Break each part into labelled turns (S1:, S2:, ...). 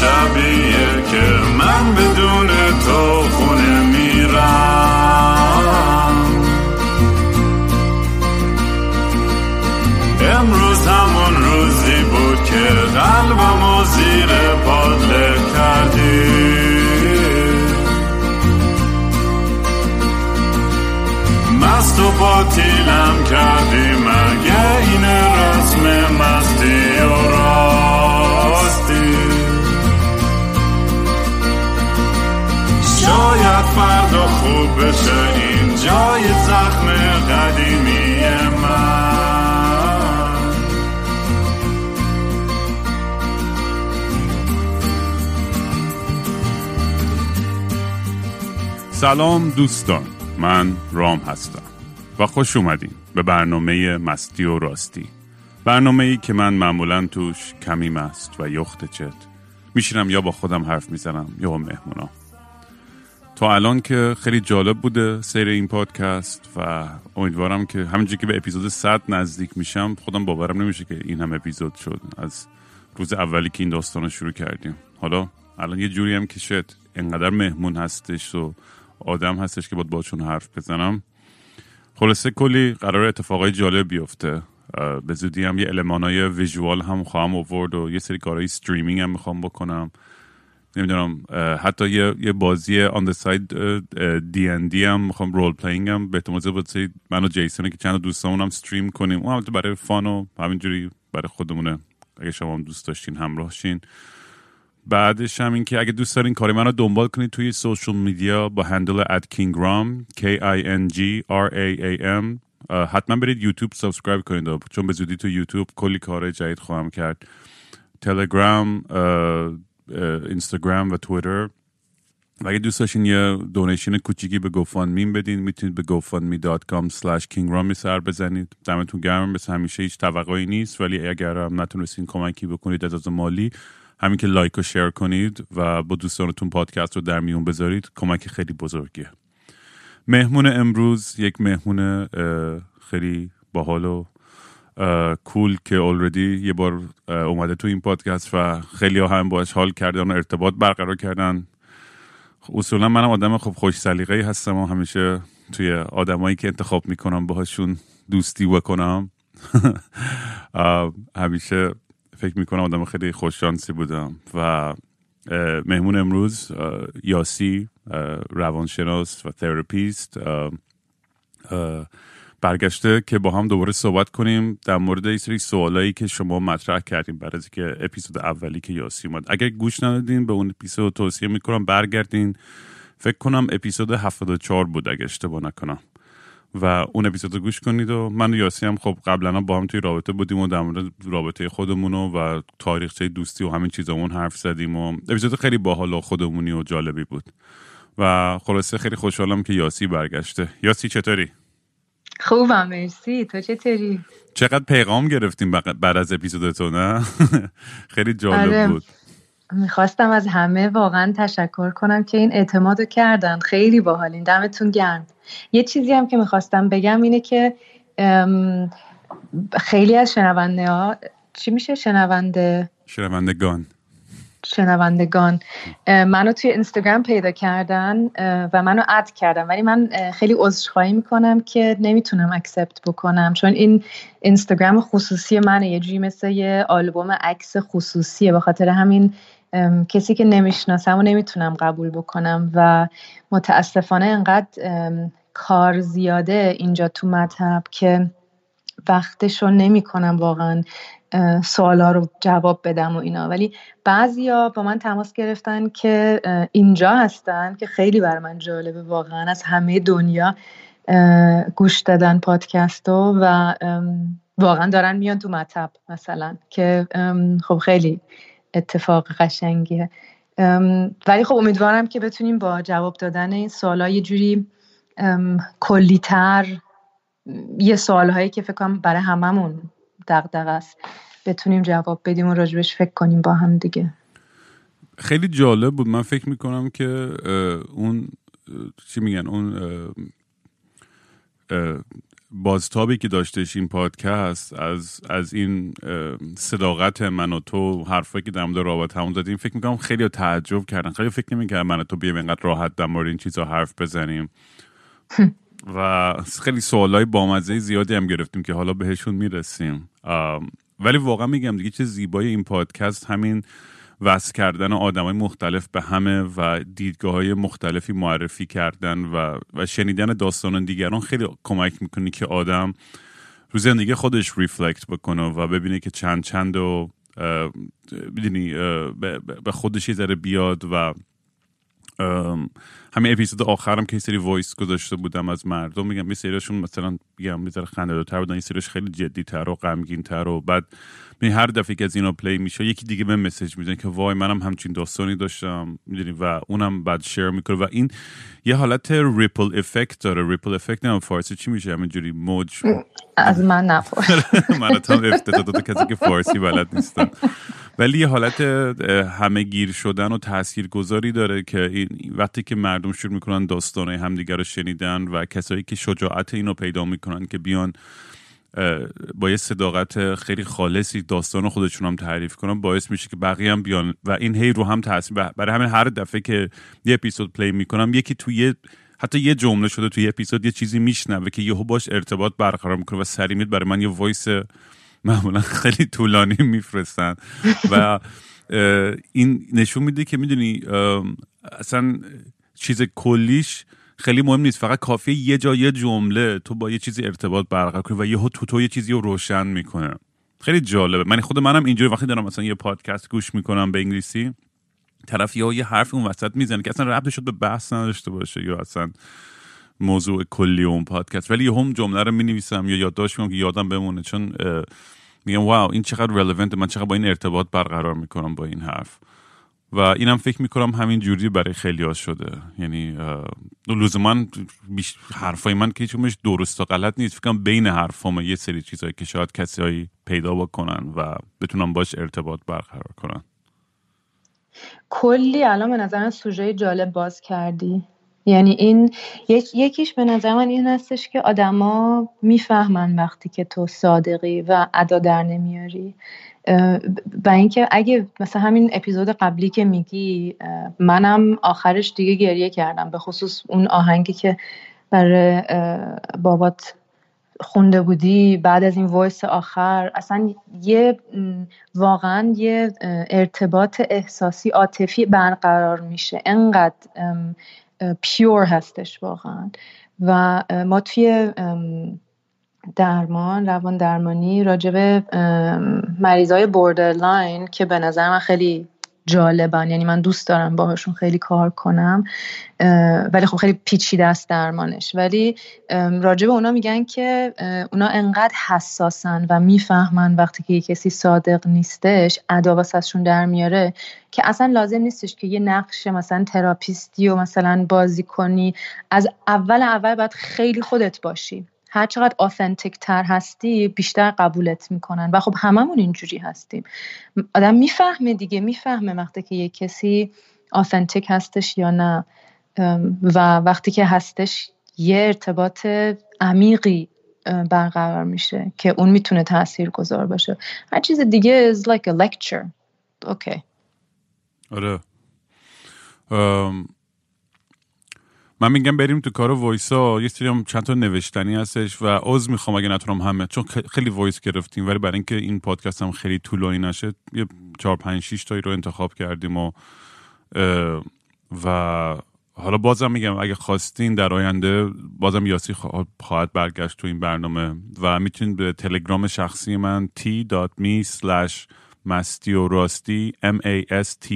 S1: شبیه که من بدون تو
S2: سلام دوستان من رام هستم و خوش اومدین به برنامه مستی و راستی. برنامه ای که من معمولا توش کمی مست و یخت چت میشینم یا با خودم حرف می‌زنم یا با مهمونا. تا الان که خیلی جالب بوده سیر این پادکست و امیدوارم که همینجوری که به اپیزود 100 نزدیک میشم خودم باورم نمیشه که این هم اپیزود شد. از روز اولی که این داستان رو شروع کردیم. حالا الان یه جوری هم که شد انقدر مهمون هستش و آدم هستش که باید باشون حرف بزنم. خلاصه کلی قرار اتفاقای جالب بیفته. به زودی هم یه المانای visual هم خواهم آورد و یه سری کارهای streaming هم می‌خوام بکنم. نمی‌دونم حتی یه, یه بازی on side D&D هم می‌خوام role playing هم. به احتمال زیاد من و جیسون که چند دوستامون هم stream کنیم. اون البته برای fun و همینجوری برای خودمونه. اگه شما هم دوست داشتین همراه شین بعدش هم این که اگه دوست دارین کاری من رو دنبال کنید توی social media با handle at کینگرام K I N G R A A M. حتما برید یوتیوب subscribe کنید چون به زودی تو یوتیوب کلی کار جدید خواهم کرد. تلگرام اینستاگرام و تویتر. و اگه دوست داشتین یه donation کوچیکی به GoFundMe بدین می‌تونید به gofundme.com slash kingram سر بزنید. دمتون گرم مثل همیشه هیچ توقعی نیست ولی اگر هم نتونستین کمکی بکنید از از مالی همین که لایک و شیر کنید و با دوستانتون پادکست رو در میون بذارید کمک خیلی بزرگیه. مهمون امروز یک مهمون خیلی باحال و کول که اولردی یه بار اومده تو این پادکست و خیلی ها هم باش حال کردن و ارتباط برقرار کردن. اصولا منم آدم خب خوش سلیقه‌ای هستم و همیشه توی آدمایی که انتخاب می‌کنم باهاشون دوستی بکنم. همیشه فکر می‌کنم آدم خیلی خوششانسی بودم. و مهمون امروز یاسی روانشناس و تراپیست برگشته که با هم دوباره صحبت کنیم در مورد این سری سوالایی که شما مطرح کردیم از که اپیزود اولی که یاسی اومد. اگر گوش ندادین به اون اپیزود توصیه می‌کنم برگردین. فکر کنم اپیزود 74 بود اگه اشتباه نکنم. و اون اپیزود گوش کنید و من و یاسی هم خب قبلا با هم توی رابطه بودیم و در مورد رابطه خودمون و تاریخچه دوستی و همین چیزامون حرف زدیم و اپیزود خیلی باحال و خودمونی و جالبی بود. و خلاصه خیلی خوشحالم که یاسی برگشته. یاسی چطوری؟
S3: خوبم مرسی. تو چطوری؟
S2: چقدر پیغام گرفتیم بعد از اپیزود نه خیلی جالب آره. بود.
S3: می‌خواستم از همه واقعا تشکر کنم که این اعتماد کردن. خیلی باحالین. دمتون گرم. یه چیزی هم که می‌خواستم بگم اینه که خیلی از شنونده ها چی میشه؟ شنونده؟
S2: شنوندگان.
S3: شنوندگان. منو توی اینستاگرام پیدا کردن و منو اد کردن. ولی من خیلی عذرخواهی می‌کنم که نمی‌تونم اکسپت بکنم. چون این اینستاگرام خصوصی منه. یه جوری مثل یه آلبوم عکس خصوصیه. به خاطر همین کسی که نمی‌شناسم و نمی‌تونم قبول بکنم. و متاسفانه انقدر کار زیاده اینجا تو مطب که وقتش رو نمی کنم واقعا سوالا رو جواب بدم و اینا. ولی بعضیا با من تماس گرفتن که اینجا هستن که خیلی بر من جالبه واقعا. از همه دنیا گوش دادن پادکستو و واقعا دارن میان تو مطب مثلا که خب خیلی اتفاق قشنگیه. ولی خب امیدوارم که بتونیم با جواب دادن این سوالا یه جوری کلیتر یه سوالهایی که فکر کنم برای هممون دغدغه است بتونیم جواب بدیم و راجبش فکر کنیم با هم دیگه.
S2: خیلی جالب بود. من فکر می‌کنم که اون چی میگن اون بازتابی که داشتش این پادکست از از این صداقت من و تو حرفایی که در مورد رابطه همون زدیم فکر می‌کنم خیلی تعجب کردن. خیلی فکر نمی‌کردن من و تو بیایم اینقدر راحت در مورد این چیزا حرف بزنیم. و خیلی سوالای بامزه زیادی هم گرفتیم که حالا بهشون می‌رسیم. ولی واقعا میگم دیگه چه زیبای این پادکست. همین وصل کردن های مختلف به همه و دیدگاه های مختلفی معرفی کردن و, و شنیدن داستان دیگران خیلی کمک می‌کنه که آدم رو زندگی خودش reflect بکنه و ببینه که چند چنده و بدونی به خودش یه ذره بیاد و همین اپیزود آخرم که سری voice گذاشته بودم از مردم میگم یه سریشون مثلا میگم یه ذره خنده بودن یه سریش خیلی جدی تر و غمگین تر و بعد می هر دفعه که از اینا play میشه یکی دیگه به message میدن که وای منم همچین داستانی داشتم می‌دونی؟ و اونم بعد share می‌کنه. و این یه حالت ripple effect داره. ripple effect نه فارسی چی میشه همینجوری موج.
S3: از من نپرس.
S2: من هم افتاد کسی که فارسی بلد نیستم. ولی یه حالت همه گیر شدن و تاثیر گذاری داره که این وقتی که مردم شروع می‌کنن داستان همدیگر رو شنیدن و کسایی که شجاعت اینو پیدا می‌کنن که بیان با یه صداقت خیلی خالصی داستان خودشون هم تعریف کنن باعث میشه که بقیه هم بیان و این هی رو هم تاثیر برای همین هر دفعه که یه اپیزود پلی می‌کنم یکی توی حتی یه جمله شده توی اپیزود یه چیزی میشنوه که یهو باش ارتباط برقرار می‌کنه و سری میاد برای من یه voice معمولا خیلی طولانی میفرستن. و این نشون میده که می‌دونی اصلا چیز کلیش خیلی مهم نیست. فقط کافی یه جا یه جمله تو با یه چیزی ارتباط برقرار کنی و یهو تو تو یه چیزی رو روشن می‌کنه. خیلی جالبه. من خود منم اینجوری وقتی دارم مثلا یه پادکست گوش می‌کنم به انگلیسی طرف یا یه حرف اون وسط می‌زنه که اصلا ربط شد به بحث نداشته باشه یا اصلا موضوع کلی اون پادکست. ولی هم جمله رو می‌نویسم یا یادداشت می‌کنم که یادم بمونه. چون میگم واو این چقدر رلوونت من چقدر با این ارتباط برقرار می‌کنم با این حرف. و اینم فکر می‌کنم همین جوری برای خیلی ها شده. یعنی لزوما حرفای من که چونش درست و غلط نیست. فکرم بین حرفام یه سری چیزهایی که شاید کسی پیدا بکنن و بتونن باش ارتباط برقرار کنن.
S3: کلی الان به نظر سوژه جالب باز کردی. یعنی این یکیش به نظر من این هستش که آدما می‌فهمن وقتی که تو صادقی و ادا در نمیاری. و اینکه اگه مثلا همین اپیزود قبلی که میگی منم آخرش دیگه گریه کردم به خصوص اون آهنگی که برای بابات خونده بودی بعد از این voice آخر. اصلا یه واقعا یه ارتباط احساسی عاطفی برقرار میشه. انقدر pure هستش واقعا. و ما توی درمان روان درمانی راجب مریضای borderline که به نظر من خیلی جالبن. یعنی من دوست دارم باهاشون خیلی کار کنم ولی خب خیلی پیچیده است درمانش. ولی راجب اونا میگن که اونا انقدر حساسن و می‌فهمن وقتی که یه کسی صادق نیستش ادا ازشون در میاره که اصلا لازم نیستش که یه نقش مثلا تراپیستی و مثلا بازی کنی. از اول اول باید خیلی خودت باشی. هر چقدر آثنتیک تر هستی بیشتر قبولت می‌کنن. و خب هممون اینجوری هستیم. آدم می‌فهمه دیگه می‌فهمه وقتی که یه کسی authentic هستش یا نه. و وقتی که هستش یه ارتباط عمیقی برقرار میشه که اون می‌تونه تأثیر گذار باشه. هر چیز دیگه is like a lecture. okay
S2: آره. من میگم بریم تو کار وایسا. یه سری هم چند تا نوشتنی هستش و عذر می‌خوام اگه نتونم همه چون خیلی voice گرفتیم ولی برای اینکه این پادکست هم خیلی طولانی نشه یه چهار پنج شیش تایی رو انتخاب کردیم و و حالا بازم میگم اگه خواستین در آینده بازم یاسی خواهد برگشت تو این برنامه و می‌تونید به تلگرام شخصی من t.me slash مستی و راستی M A S T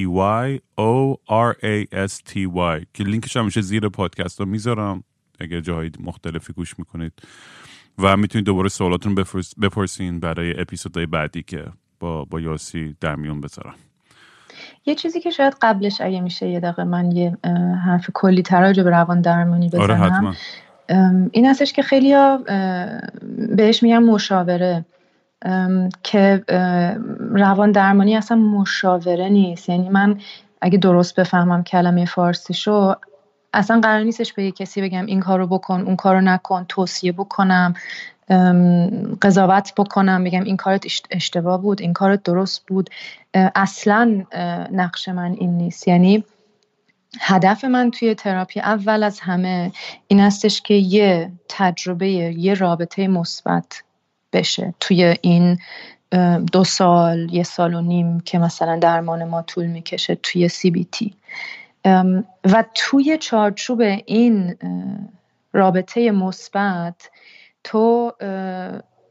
S2: Y O R A S T Y. که لینکش همیشه زیر پادکست ها می‌ذارم. اگر جایی مختلفی گوش می‌کنید. و می‌تونید دوباره سوالاتون بپرسین برای اپیزودهای بعدی که با, با یاسی در میون بذارم.
S3: یه چیزی که شاید قبلش اگه میشه یه دقیقه من یه حرف کلی تراجع به روان درمانی بزنم. آره این هستش که خیلی بهش میگن مشاوره. که روان درمانی اصلا مشاوره نیست. یعنی من اگه درست بفهمم کلمه فارسیشو اصلا قرار نیستش به کسی بگم این کارو بکن اون کارو نکن توصیه بکنم قضاوت بکنم بگم این کارت اشتباه بود این کارت درست بود. اصلا نقش من این نیست. یعنی هدف من توی تراپی اول از همه این هستش که یه تجربه یه رابطه مثبت بشه. توی این دو سال یه سال و نیم که مثلا درمان ما طول می‌کشه توی سی بی تی و توی چارچوب این رابطه مثبت تو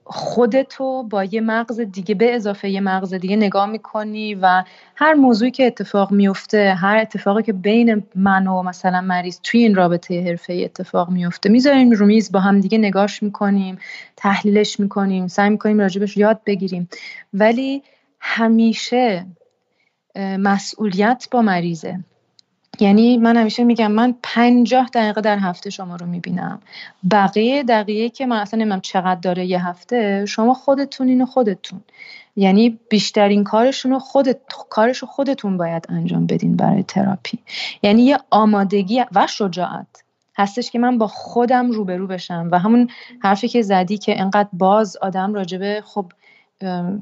S3: خودتو با یه مغز دیگه به اضافه یه مغز دیگه نگاه می‌کنی و هر موضوعی که اتفاق میفته هر اتفاقی که بین من و مثلا مریض توی این رابطه حرفه اتفاق میفته می‌ذاریم رو میز با هم دیگه نگاش می‌کنیم تحلیلش می‌کنیم سعی می‌کنیم راجبش یاد بگیریم. ولی همیشه مسئولیت با مریضه. یعنی من همیشه میگم من پنجاه دقیقه در هفته شما رو می‌بینم. بقیه دقیقه که من اصلا نمیم چقدر داره یه هفته شما خودتون و خودتون. یعنی بیشترین کارشون رو خودت کارش رو خودتون باید انجام بدین برای تراپی. یعنی یه آمادگی و شجاعت هستش که من با خودم روبرو بشم و همون حرفی که زدی که انقدر باز آدم راجبه خب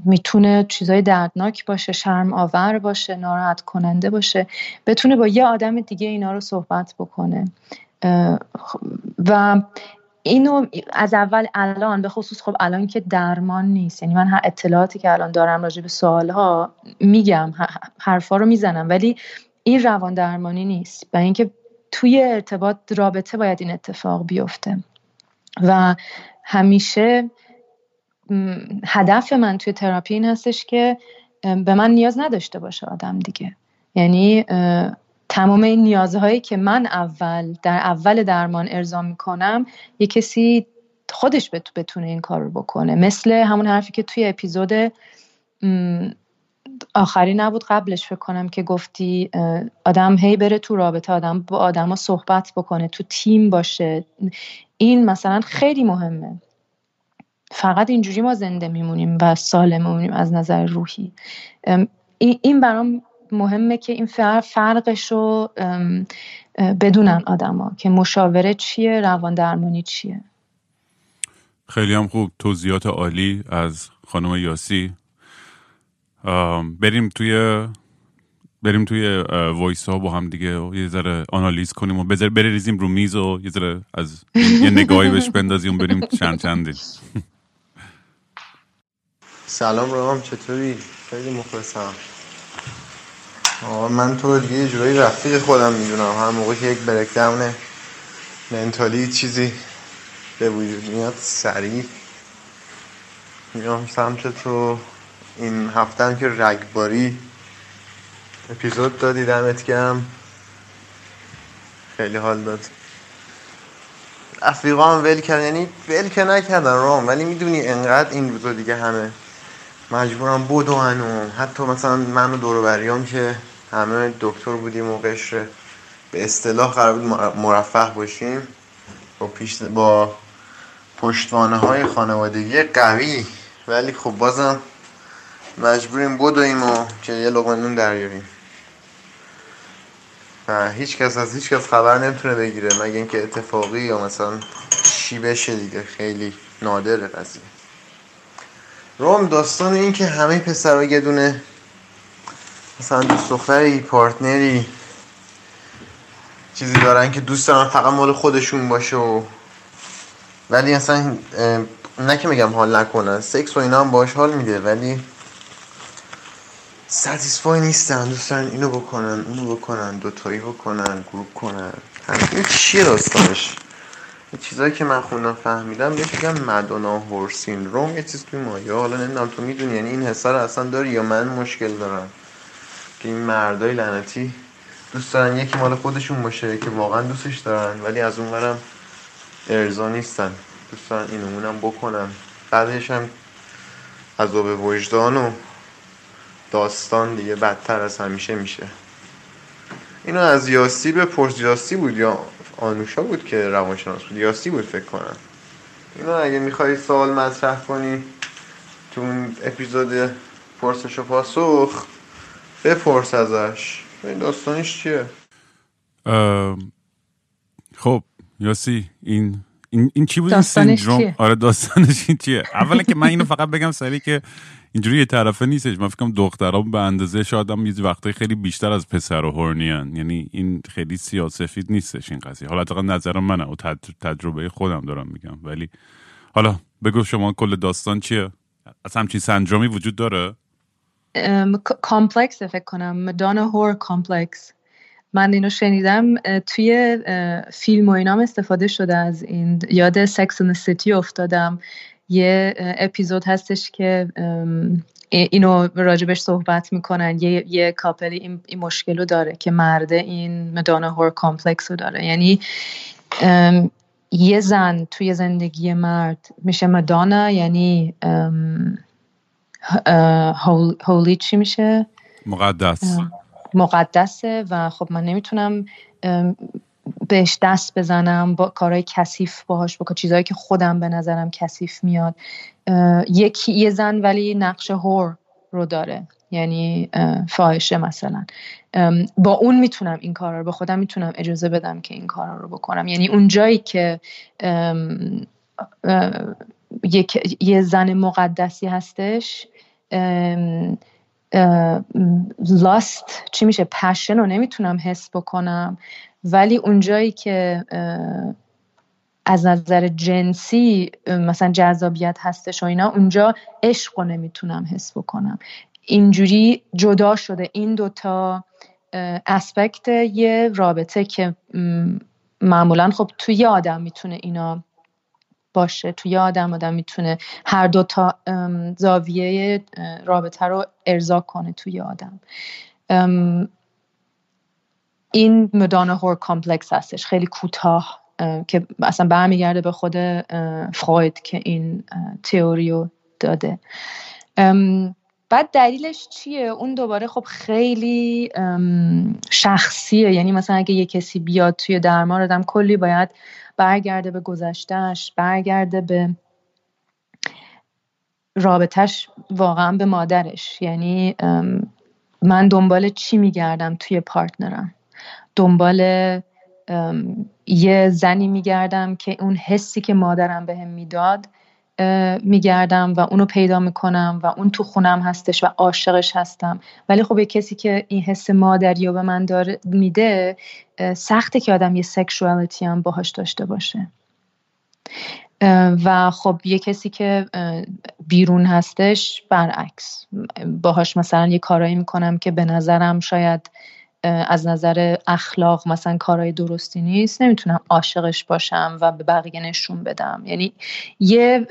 S3: می‌تونه چیزای دردناک باشه شرم آور باشه ناراحت کننده باشه بتونه با یه آدم دیگه اینا رو صحبت بکنه. و اینو از اول الان به خصوص خب الان که درمان نیست یعنی من هر اطلاعاتی که الان دارم راجع به سوالها میگم حرفا رو می‌زنم ولی این روان درمانی نیست و اینکه توی ارتباط رابطه باید این اتفاق بیفته. و همیشه هدف من توی تراپی این هستش که به من نیاز نداشته باشه آدم دیگه. یعنی تمام این نیازهایی که من اول در اول درمان ارضا می‌کنم یه کسی خودش بتونه این کار رو بکنه. مثل همون حرفی که توی اپیزود آخری نبود قبلش فکر کنم که گفتی آدم هی بره تو رابطه آدم با آدما صحبت بکنه تو تیم باشه. این مثلا خیلی مهمه. فقط اینجوری ما زنده میمونیم و سالم میمونیم از نظر روحی. این برام مهمه که این فرقش رو بدونن آدما که مشاوره چیه روان درمانی چیه.
S2: خیلی هم خوب. توضیحات عالی از خانم یاسی. بریم توی بریم توی voice ها با هم دیگه یه ذره آنالیز کنیم و بذار بریزیم رو میز و یه ذره از یه نگاهی بهش بندازیم بریم چند چندی.
S4: سلام رام چطوری؟ خیلی مخلصم. من تو دیگه یه جورایی رفیق خودم می‌دونم. هر موقع که یک برکداون منتالی چیزی به وجود میاد سریع میام سمت تو. این هفته که رگباری اپیزود دادی دمت گرم. خیلی حال داد. افریقا هم ول کرد یعنی ول که نکردن رام ولی می‌دونی انقدر این روزا دیگه همه مجبورم بدو هنو. حتی مثلا من و دوروبریام که همه دکتر بودیم و قشر به اصطلاح قرار بود مرفه باشیم با, پیش با پشتوانه های خانوادگی قوی. ولی خب بازم مجبوریم بدویم و که یه لقمه نون دریاریم و هیچ کس از هیچ کس خبر نمی‌تونه بگیره مگه اینکه اتفاقی یا مثلا چی بشه دیگه. خیلی نادره قضیه. روم داستان این که همه پسرها یه دونه مثلا دوست دختری پارتنری چیزی دارن که دوست دارن فقط مال خودشون باشه و ولی اصلا نه که میگم حال نکنن سکس و اینا هم باش حال میده ولی ستیسفای نیستن دوست دارن اینو بکنن اونو بکنن دوتایی بکنن گروپ کنن. همین چیه داستانش؟ چیزایی که من خوندم فهمیدم بهش میگم مدونا هور سیندروم. یه چیز توی مایه. حالا نمی‌دونم تو می‌دونی یعنی این حسا رو اصلا داری یا من مشکل دارم؟ که این مردای لعنتی دوست دارن یکی مال خودشون باشه که واقعا دوستش دارن ولی از اونورم ارضا نیستن. دوست دارن این اونم بکنن. بعدش هم عذاب وجدان و داستان دیگه بدتر از همیشه میشه. اینو از یاسی به پرس یاسی بود یا آنوشا بود که روانشناس بود یاسی بود فکر کنم. اینو اگه می‌خوای سوال مطرح کنی تو اون اپیزود پرسش و پاسخ بپرس ازش. این داستانش چیه؟
S2: خب یاسی این این, این چی بود؟ این
S3: داستانش
S2: سندروم
S3: چیه؟
S2: آره داستانش این چیه؟ اولا که من اینو فقط بگم سری که اینجوری یه طرفه نیستش. من فکرم دخترها به اندازه شاید هم یه وقتای خیلی بیشتر از پسر و horny ان یعنی این خیلی سیاسفید نیستش این قضیه. حالا حداقل نظر منه. و تج- تجربه خودم دارم میگم. ولی حالا بگو شما کل داستان چیه؟ از همچین سندرومی وجود داره؟
S3: complex فکر کنم. Madonna whore complex. من اینو شنیدم توی فیلم و اینام استفاده شده از این. یاد Sex and the City افتادم. یه اپیزود هستش که اینو راجبش صحبت می‌کنن. یه, یه couple ی این, این مشکل رو داره که مرده این Madonna whore complex رو داره. یعنی یه زن توی زندگی مرد میشه Madonna یعنی هول- هولی چی میشه؟
S2: مقدس.
S3: مقدسه و خب من نمی‌تونم بهش دست بزنم با کارهای کثیف باهاش بکنم چیزهایی که خودم به نظرم کثیف میاد. یکی یه زن ولی نقش هور رو داره یعنی فاحشه مثلا. با اون می‌تونم این کار رو به خودم می‌تونم اجازه بدم که این کار رو بکنم. یعنی اون جایی که یک- یه زن مقدسی هستش لاست چی میشه؟ پشن رو نمی‌تونم حس بکنم. ولی اونجایی که از نظر جنسی مثلا جذابیت هستش و اینا اونجا عشق رو نمی‌تونم حس بکنم. اینجوری جدا شده این دوتا اسپکت یه رابطه که معمولا خب توی یه آدم می‌تونه اینا باشه توی یه آدم آدم می‌تونه هر دو تا ام، زاویه رابطه رو ارضا کنه توی آدم. این Madonna whore complex هستش خیلی کوتاه اه، که اصلا برمیگرده به خود فروید که این اه، تئوری رو داده. بعد دلیلش چیه؟ اون دوباره خب خیلی شخصیه. یعنی مثلا اگه یه کسی بیاد توی درمان آدم کلی باید برگرده به گذشتهش برگرده به رابطهش واقعا به مادرش. یعنی من دنبال چی میگردم توی پارتنرم؟ دنبال یه زنی میگردم که اون حسی که مادرم بهم می‌داد اه، میگردم و اونو پیدا می‌کنم و اون تو خونم هستش و عاشقش هستم. ولی خب یه کسی که این حس مادری رو به من داره میده سخته که آدم یه سکشوالیتی هم باهاش داشته باشه. و خب یه کسی که بیرون هستش برعکس. باهاش مثلا یه کارایی می‌کنم که به نظرم شاید از نظر اخلاق مثلا کارهای درستی نیست نمی‌تونم عاشقش باشم و به بقیه نشون بدم. یعنی یه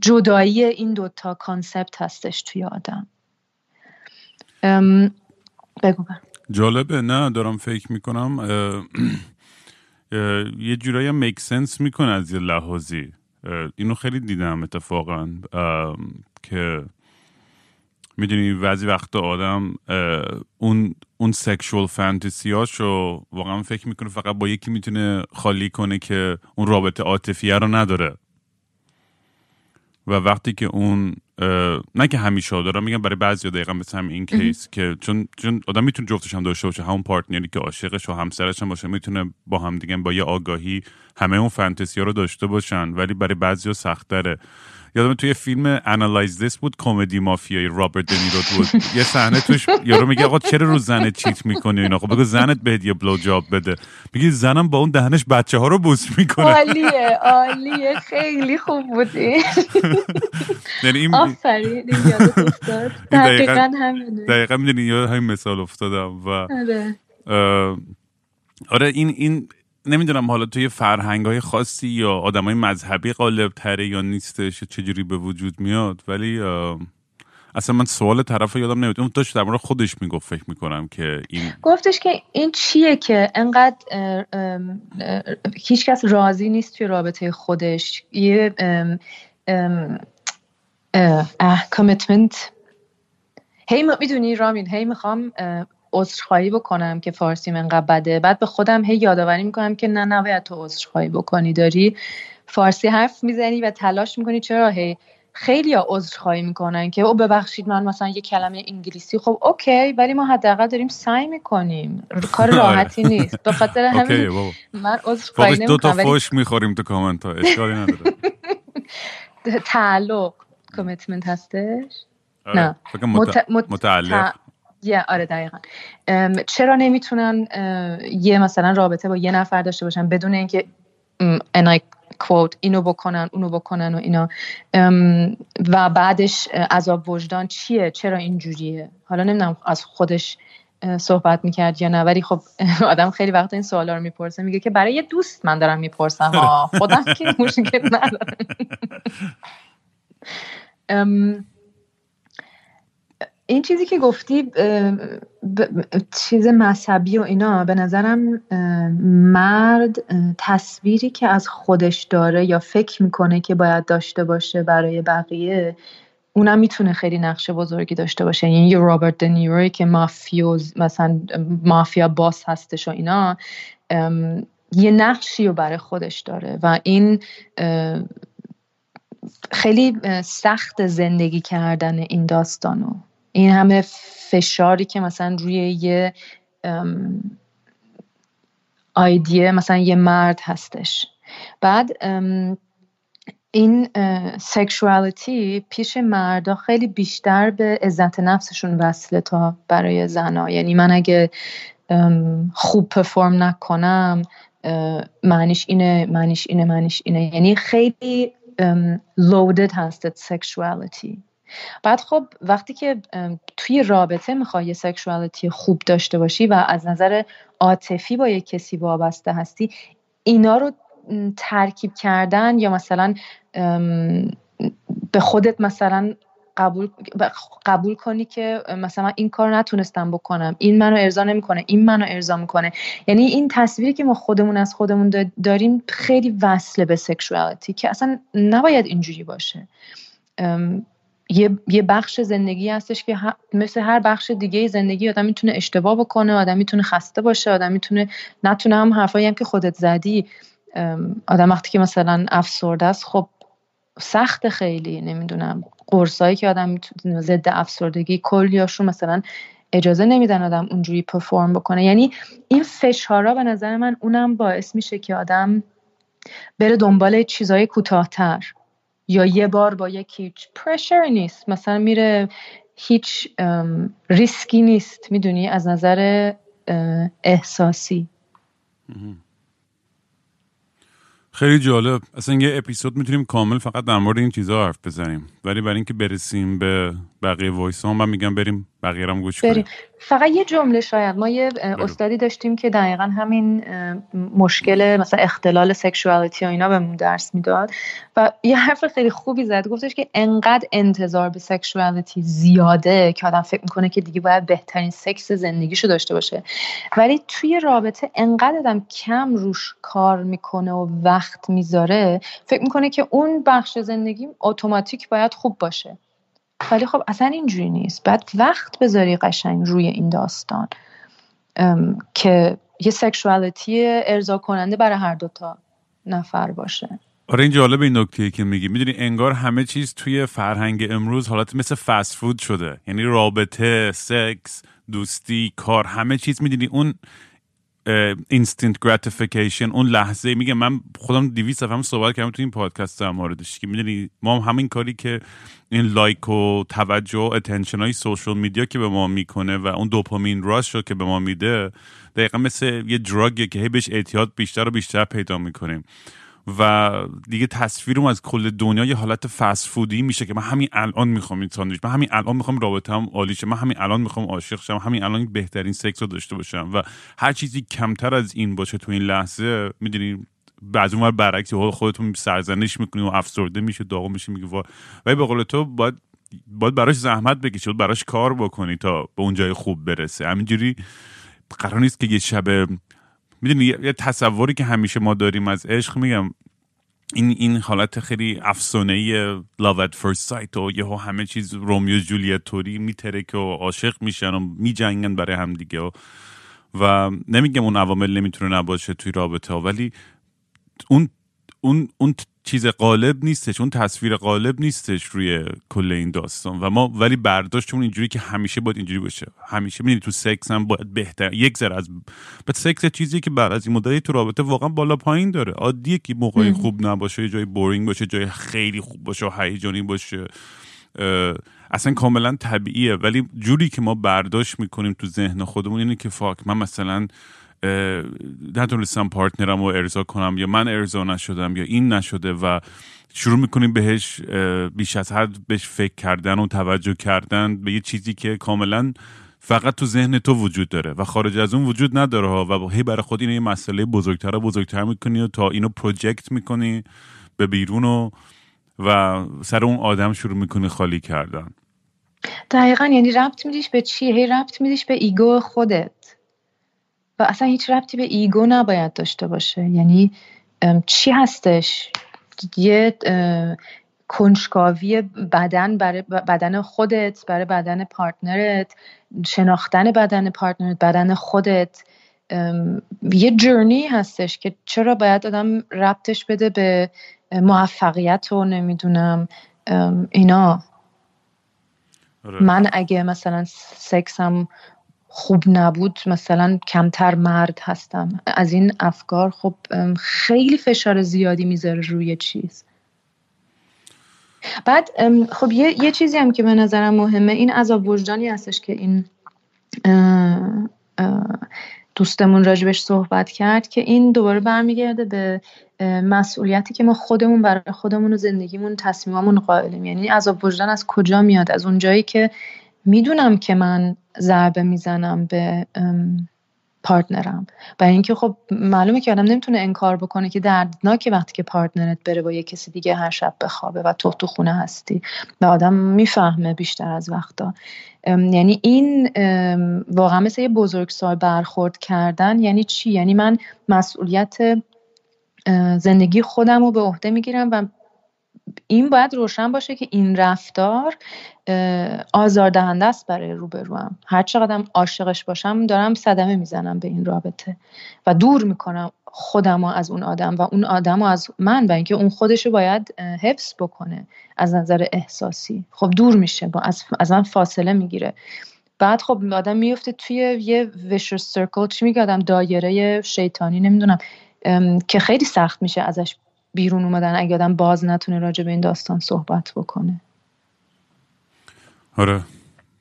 S3: جدایی این دوتا concept هستش توی آدم. بگو.
S2: جالبه. نه دارم فکر می‌کنم یه جورایی هم make sense می‌کنه از یه لحاظی. اینو خیلی دیدم اتفاقا که می‌دونی بعضی وقت آدم اون اون sexual fantasy اشو واقعا فکر می‌کنه فقط با یکی می‌تونه خالی کنه که اون رابطه عاطفیه رو نداره. و وقتی که اون نه که همیشه دارم میگم برای بعضی دقیقا مثل هم این case که چون چون آدم می‌تونه جفتش هم داشته باشه همون partner ی که عاشقش و همسرش هم باشه می‌تونه با هم دیگه با یه آگاهی همه اون فانتزی رو داشته باشن ولی برای بعضی سخت داره یادم توی فیلم Analyze This بود کمدی مافیای رابرت دنیرو بود. یه صحنه توش یارو میگه آقا چرا رو زنت cheat می‌کنی اینا؟ خب بگو زنت بهت یه blow job بده. میگه زنم با اون دهنش بچه ها رو بوس می‌کنه.
S3: عالیه عالیه خیلی خوب بودی
S2: یعنی این
S3: آفرین افتاد
S2: دقیقاً-
S3: همینه.
S2: دقیقا می‌دونی یاد همین مثال افتادم و
S3: آره.
S2: آره این این نمی‌دونم حالا توی فرهنگ های خاصی یا آدم های مذهبی غالب تره یا نیستش یا چجوری به وجود میاد ولی اصلا من سوال طرف یادم نمیاد. اون داشت در مورد خودش می‌گفت فکر می‌کنم که این
S3: گفتش که این چیه که انقدر اه، ام، اه، هیچ کس راضی نیست توی رابطه خودش. یه اه، کامیتمنت هی می‌دونی رامین هی می‌خوام عذرخواهی بکنم که فارسیم انقدر بده. بعد به خودم هی یادآوری می‌کنم که نه نباید تو عذرخواهی بکنی داری فارسی حرف می‌زنی و تلاش می‌کنی. چرا؟ هی خیلی ها عذرخواهی می‌کنن که او ببخشید من مثلا یه کلمه انگلیسی. خب اوکی ولی ما حداقل داریم سعی می‌کنیم. کار
S2: آره.
S3: راحتی نیست. به خاطر همین من عذرخواهی
S2: دو تا فوش می‌خوریم تو کامنت ها اشکالی نداره.
S3: تعلق کمیتمنت هستش؟
S2: آره. نه. مت... متعلق.
S3: یه آره دقیقا. چرا نمی‌تونن یه مثلا رابطه با یه نفر داشته باشن بدون اینکه and I quote اینو بکنن اونو بکنن و اینا. و بعدش عذاب وجدان چیه؟ چرا اینجوریه؟ حالا نمی‌دونم از خودش صحبت می‌کرد یا نه ولی خب آدم خیلی وقت این سوالا رو می‌پرسه میگه که برای یه دوست من دارم می‌پرسم. خودم که مشکل ندارم. این چیزی که گفتی چیز مذهبی و اینا به نظرم مرد تصویری که از خودش داره یا فکر می‌کنه که باید داشته باشه برای بقیه اونم می‌تونه خیلی نقشه بزرگی داشته باشه. یعنی یه رابرت دنیروی که مافیوز مثلا مافیا باس هستش و اینا یه نقشی رو برای خودش داره و این خیلی سخت زندگی کردن این داستانو. این همه فشاری که مثلا روی یه آیدیه مثلا یه مرد هستش. بعد این سکشوالیتی پیش مردا خیلی بیشتر به عزت نفسشون وصله تا برای زنا. یعنی من اگه خوب پرفورم نکنم معنیش اینه معنیش اینه معنیش اینه. یعنی خیلی لودد هست سکشوالیتی بعد خب وقتی که توی رابطه می‌خوای یه سکشوالیتی خوب داشته باشی و از نظر عاطفی با یه کسی وابسته هستی اینا رو ترکیب کردن یا مثلا به خودت مثلا قبول قبول کنی که مثلا این کار نتونستم بکنم این منو ارضا نمی‌کنه این منو ارضا می‌کنه. یعنی این تصویری که ما خودمون از خودمون داریم خیلی وصله به سکشوالیتی که اصلا نباید اینجوری باشه. یه،, یه بخش زندگی هستش که مثل هر بخش دیگه زندگی آدم می‌تونه اشتباه بکنه آدم می‌تونه خسته باشه آدم می‌تونه نتونه هم حرفایی هم که خودت زدی. آدم وقتی که مثلا افسرده است خب سخت خیلی نمی‌دونم قرصایی که آدم ضد افسردگی کلیاشون مثلا اجازه نمیدن آدم اونجوری پرفورم بکنه. یعنی این فشارا به نظر من اونم باعث میشه که آدم بره دنبال چیزای کوتاهتر. یا یه بار با یک هیچ pressure نیست. مثلا میره هیچ ریسکی نیست. می‌دونی؟ از نظر احساسی.
S2: خیلی جالب. اصلا یه اپیزود می‌تونیم کامل فقط در مورد این چیزا حرف بزنیم. ولی برای اینکه برسیم به بقیه voice ها من میگم بریم بقیه هم گوش کنیم.
S3: فقط یه جمله شاید. ما یه استادی داشتیم که دقیقا همین مشکل مثلا اختلال سکشوالیتی و اینا بهمون درس می‌داد. و یه حرف خیلی خوبی زد. گفتش که انقدر انتظار به سکشوالیتی زیاده که آدم فکر می‌کنه که دیگه باید بهترین سکس زندگیشو داشته باشه. ولی توی رابطه انقدر آدم کم روش کار می‌کنه و وقت می‌ذاره فکر می‌کنه که اون بخش زندگی اتوماتیک باید خوب باشه. ولی خب اصلا اینجوری نیست. بعد وقت بذاری قشنگ روی این داستان. که یه sexuality ارضا کننده برای هر دوتا نفر باشه.
S2: آره این جالب این نکته که میگی. می‌دونی انگار همه چیز توی فرهنگ امروز حالت مثل fast food شده. یعنی رابطه سکس دوستی کار همه چیز. می‌دونی اون instant gratification اون لحظه میگه من خودم 200 هم صحبت کردم تو این پادکست در موردش. که می‌دونی ما هم همین کاری که این like و توجه و attention های social media که به ما می‌کنه و اون دوپامین rush رو که به ما میده دقیقا مثل یه دراگه که هی بهش اعتیاد بیشتر و بیشتر پیدا می‌کنیم. و دیگه تصویرم از کل دنیا یه حالت فست فودی میشه که من همین الان می‌خوام این ساندویچ من همین الان می‌خوام رابطه‌ام عالی شه من همین الان می‌خوام عاشق شم همین الان بهترین سکس رو داشته باشم و هر چیزی کمتر از این باشه تو این لحظه می‌دونی بعضی اون برعکس خودتون سرزنش می‌کنی و افسرده میشه داغ میشه میگه ولی به قول تو باید باید براش زحمت بکشی باید براش کار بکنی تا به اون جای خوب برسه همینجوری قرار نیست که یه شب می‌دونی یه تصوری که همیشه ما داریم از عشق میگم این این حالت خیلی افسانه ای love at first sight و یهو همه چیز رومیو جولیت توری میترکه و عاشق میشن و میجنگن برای همدیگه و, و نمیگم اون عوامل نمی‌تونه نباشه توی رابطه ها ولی اون اون اون چیز غالب نیستش اون تصویر غالب نیستش روی کل این داستان. و ما ولی برداشتمون اینجوری که همیشه باید اینجوری باشه. همیشه می‌دونی تو سکس هم باید بهتر یک ذره از بعد سکس چیزی که بعد از این مدتی تو رابطه واقعا بالا پایین داره. عادیه که موقعی خوب نباشه یه جای boring باشه جای خیلی خوب باشه و هیجانی باشه. اصلا کاملا طبیعیه. ولی جوری که ما برداشت می‌کنیم تو ذهن خودمون اینه که fuck من مثلا نتونستم partner م رو ارضا کنم یا من ارضا نشدم یا این نشده و شروع می‌کنیم بهش بیش از حد بهش فکر کردن و توجه کردن به یه چیزی که کاملا فقط تو ذهن تو وجود داره و خارج از اون وجود نداره ها و هی برای خود این یه مسئله بزرگتر و بزرگتر می‌کنی و تا اینو project می‌کنی به بیرون و و سر اون آدم شروع می‌کنی خالی کردن
S3: دقیقا یعنی ربط میدیش به چی؟ هی ربط میدیش به ego خودت و اصلا هیچ ربطی به ego نباید داشته باشه. یعنی چی هستش؟ یه کنجکاوی بدن برای بدن خودت برای بدن پارتنرت شناختن بدن پارتنرت بدن خودت. یه جرنی هستش که چرا باید آدم ربطش بده به موفقیت و نمی‌دونم. اینا. آره. من اگه مثلا سکسم خوب نبود. مثلا کمتر مرد هستم. از این افکار خب خیلی فشار زیادی می‌ذاره روی چیز. بعد خب یه،, یه چیزی هم که به نظرم مهمه این عذاب وجدانی هستش که این دوستمون راجبش صحبت کرد که این دوباره برمیگرده به مسئولیتی که ما خودمون برای خودمون و زندگیمون تصمیممون قائلیم. یعنی عذاب وجدان از کجا میاد؟ از اونجایی که می‌دونم که من ضربه می‌زنم به partner م. برای اینکه خب معلومه که آدم نمی‌تونه انکار بکنه که دردناکه وقتی که partner ت بره با یه کسی دیگه هر شب بخوابه و تو تو خونه هستی. و آدم می‌فهمه بیشتر از وقتا. یعنی این واقعا مثل یه بزرگسال برخورد کردن یعنی چی؟ یعنی من مسئولیت زندگی خودم رو به عهده می‌گیرم و این باید روشن باشه که این رفتار آزاردهنده است برای روبروم هر چقدر عاشقش باشم دارم صدمه می‌زنم به این رابطه و دور می‌کنم خودم از اون آدم و اون آدم از من و اینکه اون خودش باید حفظ بکنه از نظر احساسی. خب دور میشه با از, از من فاصله می‌گیره. بعد خب آدم میفته توی یه ویشر سرکل چی میگه آدم؟ دایره شیطانی نمی‌دونم که خیلی سخت میشه ازش بیرون اومدن اگه آدم باز نتونه راجع به این داستان صحبت بکنه.
S2: آره.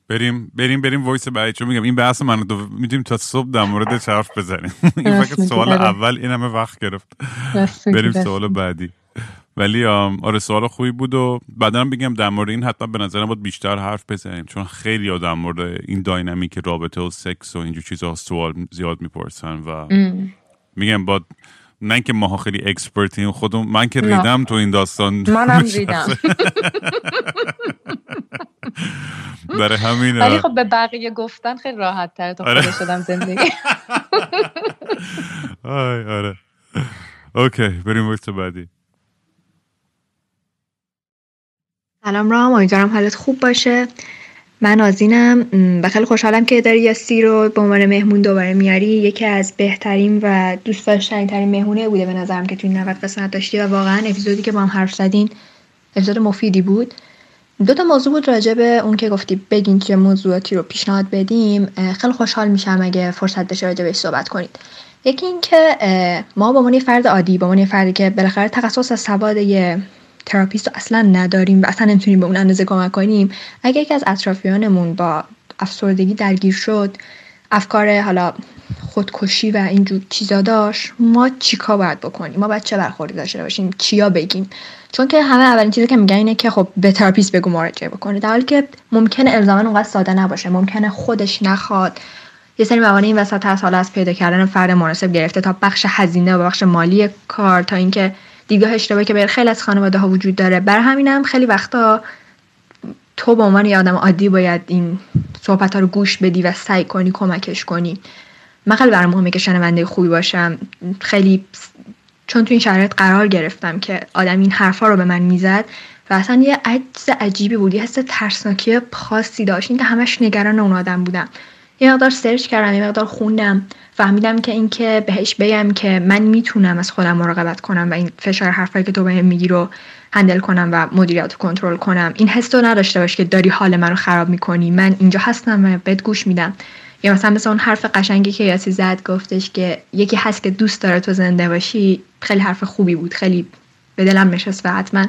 S2: بریم بریم بریم وایس بعدی چون میگم این بحث من دو میدیم تا صبح در مورد حرف بزنیم. این فکر سوال اول این همه وقت گرفت. بریم سوال بعدی. ولی آره سوال خوبی بود و بعدا بگم در مورد این حتما به نظرم باید بیشتر حرف بزنیم. چون خیلی در مورد این dynamic رابطه و سکس و اینجور چیزها سوال زیاد می‌پرسن و میگم با نه که ماها خیلی expert یم خودم من که ریدم تو این داستان.
S3: منم ریدم.
S2: برای همین
S3: ولی خب به بقیه گفتن خیلی راحت تر تا آره. شدم زندگی.
S2: آی آره. اوکی بریم وقت بعدی.
S5: سلام رام امیدوارم حالت خوب باشه. من آزینم. و خیلی خوشحالم که داری یاسی رو به عنوان مهمون دوباره میاری. یکی از بهترین و دوست داشتنی ترین مهمونه بوده به نظرم که توی این 90 قسمت داشتی و واقعا اپیزودی که با هم حرف زدین اپیزود مفیدی بود. دو تا موضوع بود راجع به اون که گفتی بگین چه موضوعاتی رو پیشنهاد بدیم. خیلی خوشحال میشم اگه فرصت بشه راجع بهش صحبت کنید. یکی اینکه ما با عنوان فرد عادی با عنوان فردی که بالاخره تخصص از سواد تراپیست رو اصلا نداریم و اصلا نمی‌تونیم به اون اندازه کمک کنیم. اگه یکی از اطرافیانمون با افسردگی درگیر شد افکار حالا خودکشی و اینجور چیزا داشت ما چیکار باید بکنیم؟ ما باید چه برخوردی داشته باشیم؟ چیا بگیم؟ چون که همه اولین چیزی که میگن اینه که خب به تراپیست بگو مراجعه بکنه. در حالی که ممکنه الزاما اونقدر ساده نباشه ممکنه خودش نخواد. یه سری موانع این وسط هست حالا از پیدا کردن فرد مناسب گرفته تا بخش هزینه و بخش مالی کار تا اینکه دیدگاه اشتباهی که بر خیلی از خانواده ها وجود داره. بر همینم خیلی وقتا تو به عنوان یه آدم عادی باید این صحبت ها رو گوش بدی و سعی کنی کمکش کنی. من خیلی برام مهمه که شنونده خوبی باشم. خیلی چون تو این شرایط قرار گرفتم که آدم این حرفا رو به من می‌زد و اصلا یه عجز عجیبی بود یه حس ترسناکی خاصی داشت. این که همش نگران اون آدم بودم. یه مقدار سرچ کردم یه مقدار خوندم. فهمیدم که اینکه بهش بگم که من می‌تونم از خودم مراقبت کنم و این فشار حرفایی که تو بهم میگی رو هندل کنم و مدیریت کنترل کنم. این حس رو نداشته باش که داری حال من رو خراب می‌کنی. من اینجا هستم و بهت گوش میدم. یا مثلا مثل اون حرف قشنگی که یاسی زد گفتش که یکی هست که دوست داره تو زنده باشی خیلی حرف خوبی بود خیلی به دلم نشست و حتما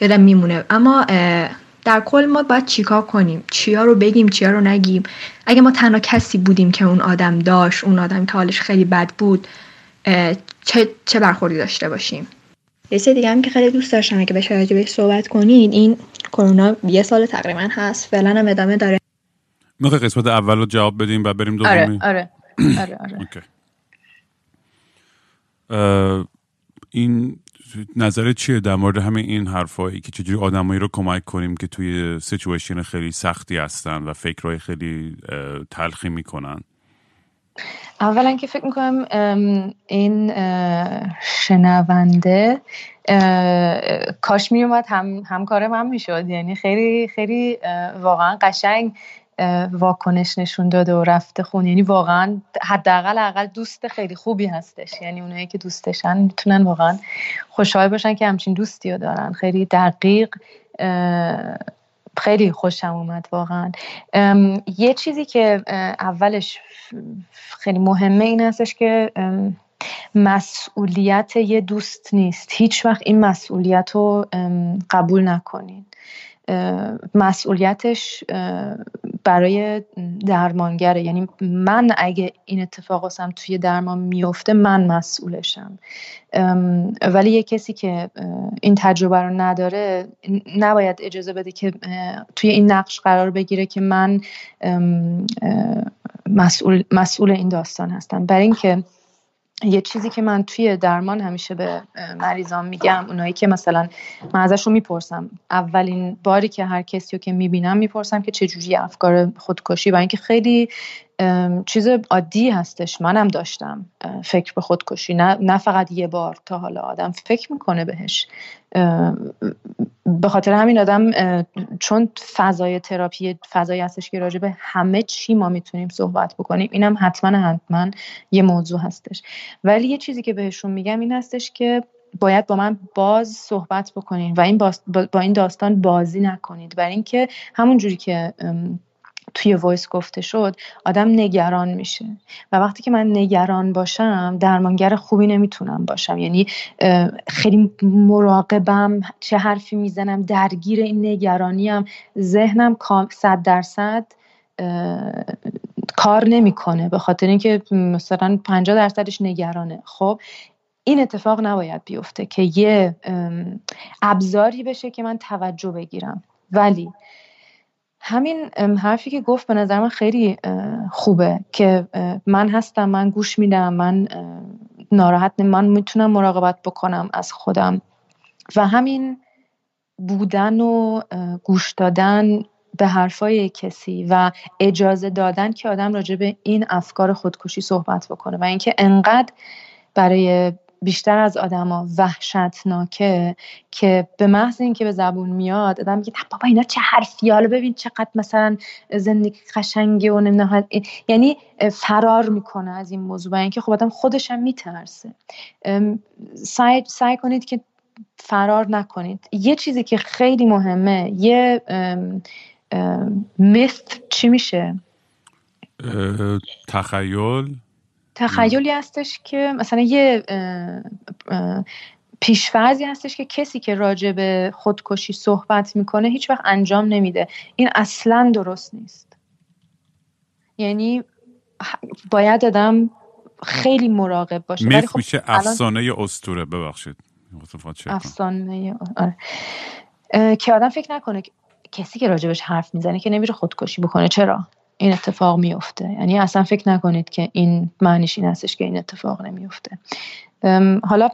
S5: یادم میمونه. اما در کل ما باید چیکار کنیم؟ چیا رو بگیم چیا رو نگیم؟ اگه ما تنها کسی بودیم که اون آدم داشت اون آدم که حالش خیلی بد بود چه, چه برخوردی داشته باشیم؟ یه چیز دیگه هم که خیلی دوست داشتم که بشه بهش صحبت کنین این کرونا یه سال تقریبا هست فعلا هم ادامه داره.
S2: می‌خوای قسمت اول رو جواب بدیم و بریم
S3: دومی؟ آره آره آره,
S2: آره. این نظر چیه در مورد همه این حرفایی که چجوری آدمایی رو کمک کنیم که توی سیچویشن خیلی سختی هستن و فکرهای خیلی تلخی می‌کنن؟
S3: اولا که فکر می‌کنم این شنونده کاش میومد هم همکار من می‌شد. یعنی خیلی خیلی واقعا قشنگ واکنش نشون داده و رفته خون یعنی واقعا حداقل اقل دوست خیلی خوبی هستش. یعنی اونایی که دوستشن می‌تونن واقعا خوشحال باشن که همچین دوستی رو دارن. خیلی دقیق خیلی خوشم اومد واقعا. یه چیزی که اولش خیلی مهمه این هستش که مسئولیت یه دوست نیست. هیچ وقت این مسئولیت رو قبول نکنین مسئولیتش برای درمانگره. یعنی من اگه این اتفاق واسم توی درمان میفته من مسئولشم. ولی یه کسی که این تجربه رو نداره نباید اجازه بده که توی این نقش قرار بگیره که من مسئول, مسئول این داستان هستم. برای اینکه یه چیزی که من توی درمان همیشه به مریضان میگم اونایی که مثلا من ازشون می‌پرسم. اولین باری که هر کسی رو که می‌بینم می‌پرسم که چجوری افکار خودکشی و اینکه خیلی چیز عادی هستش منم داشتم فکر به خودکشی. نه, نه فقط یه بار تا حالا. آدم فکر می‌کنه بهش. به خاطر همین آدم چون فضای تراپی فضایی هستش که راجع به همه چی ما می‌تونیم صحبت بکنیم. اینم حتما حتما یه موضوع هستش. ولی یه چیزی که بهشون میگم این هستش که باید با من باز صحبت بکنین و این با این داستان بازی نکنید. برای اینکه همون جوری که توی وایس گفته شد آدم نگران میشه. و وقتی که من نگران باشم درمانگر خوبی نمی‌تونم باشم. یعنی خیلی مراقبم چه حرفی می‌زنم درگیر این نگرانیم ذهنم صد درصد کار نمی‌کنه. به خاطر اینکه مثلا 50 درصدش نگرانه. خب این اتفاق نباید بیفته که یه ابزاری بشه که من توجه بگیرم. ولی همین حرفی که گفت به نظر من خیلی خوبه که من هستم من گوش میدم من ناراحت من می‌تونم مراقبت بکنم از خودم. و همین بودن و گوش دادن به حرفای کسی و اجازه دادن که آدم راجع به این افکار خودکشی صحبت بکنه و اینکه انقدر برای بیشتر از آدما وحشتناکه که به محض اینکه به زبون میاد آدم میگه بابا اینا چه حرفی حالا ببین چقدر مثلا زندگی قشنگه و نمی‌دونم. یعنی فرار می‌کنه از این موضوع و اینکه خب آدم خودش هم میترسه. سعی سعی کنید که فرار نکنید. یه چیزی که خیلی مهمه یه مثل چی میشه؟
S2: تخیل.
S3: تخیلی هستش که مثلا یه پیشفرزی هستش که کسی که راجع به خودکشی صحبت می‌کنه هیچ وقت انجام نمیده. این اصلا درست نیست. یعنی باید آدم خیلی مراقب باشه.
S2: میف خب میشه افسانه الان... استوره ببخشید.
S3: افسانه آره. که آدم فکر نکنه کسی که راجبش حرف می‌زنه که نمیره خودکشی بکنه. چرا؟ این اتفاق میفته یعنی اصلا فکر نکنید که این معنیش این هستش که این اتفاق نمیفته حالا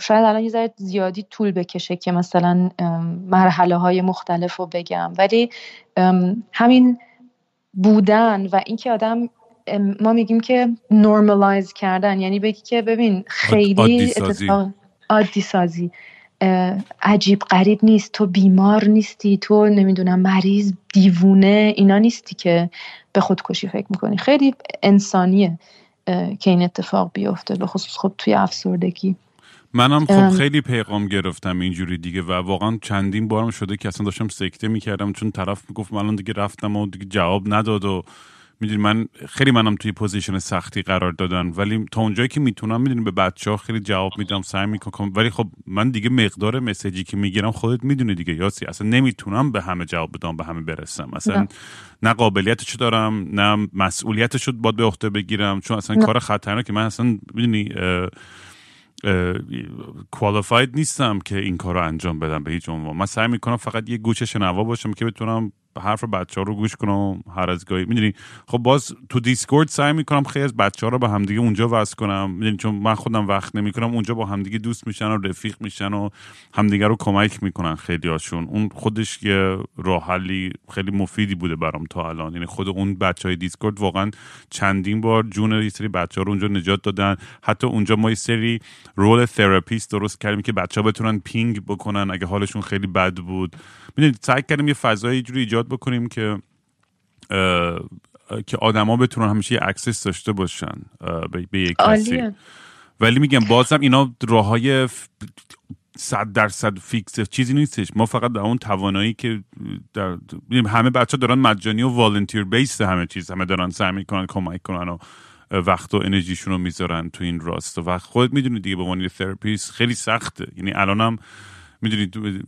S3: شاید الان یه ذره زیادی طول بکشه که مثلا مرحله های مختلف رو بگم. ولی همین بودن و اینکه آدم ما میگیم که نورمالایز کردن یعنی بگی که ببین خیلی اتفاق عادی سازی. عجیب غریب نیست. تو بیمار نیستی تو نمی‌دونم مریض دیوونه اینا نیستی که به خودکشی فکر می‌کنی. خیلی انسانیه که این اتفاق بیفته. به خصوص خب توی افسردگی.
S2: منم خب خیلی پیغام گرفتم اینجوری دیگه و واقعا چندین بارم شده که اصلا داشتم سکته می‌کردم چون طرف می‌گفت من دیگه رفتم و دیگه جواب نداد و می‌دونی من خیلی منم توی position سختی قرار دادن ولی تا اونجایی که می‌تونم می‌دونی به بچه ها خیلی جواب میدم سعی می‌کنم. ولی خب من دیگه مقدار message ی که می‌گیرم خودت می‌دونی دیگه یاسی. اصلا نمی‌تونم به همه جواب بدم به همه برسم. اصلا نه. قابلیتشو دارم نه مسئولیتشو باید به عهده بگیرم چون اصلا کار خطرناکه من اصلا می‌دونی qualified نیستم که این کار رو انجام بدم به هیچ عنوان. من سعی می‌کنم فقط یه گوش شنوا باشم که بتونم حرف بچه ها رو گوش کنم هر از گاهی. می‌دونی خب باز تو دیسکورد سعی می‌کنم خیلی از بچه ها رو به همدیگه اونجا وصل کنم. می‌دونی چون من خودم وقت نمی‌کنم اونجا با همدیگه دوست میشن و رفیق میشن و همدیگه رو کمک می‌کنن خیلی هاشون اون خودش یه راه حلی خیلی مفیدی بوده برام تا الان. یعنی خود اون بچه های دیسکورد واقعا چندین بار جون یه سری بچه ها رو اونجا نجات دادن. حتی اونجا ما یه سری role therapist درست کردیم که بچه ها بتونن ping بکنن اگه حالشون خیلی بد بود. می‌دونید سعی کردیم یه فضای جوری ایجاد بکنیم که که آدما بتونن همیشه یه access داشته باشن به, یک کسی ولی میگم بازم اینا راه های صد درصد fix چیزی نیستش. ما فقط در اون توانایی که در همه بچه دارن مجانی و volunteer base همه چیز. همه دارن سعی می‌کنن کمک کنن و وقت و انرژیشون رو می‌ذارن تو این راه. و خود می‌دونید دیگه به عنوان تراپیست خیلی سخته. یعنی الانم می‌دونید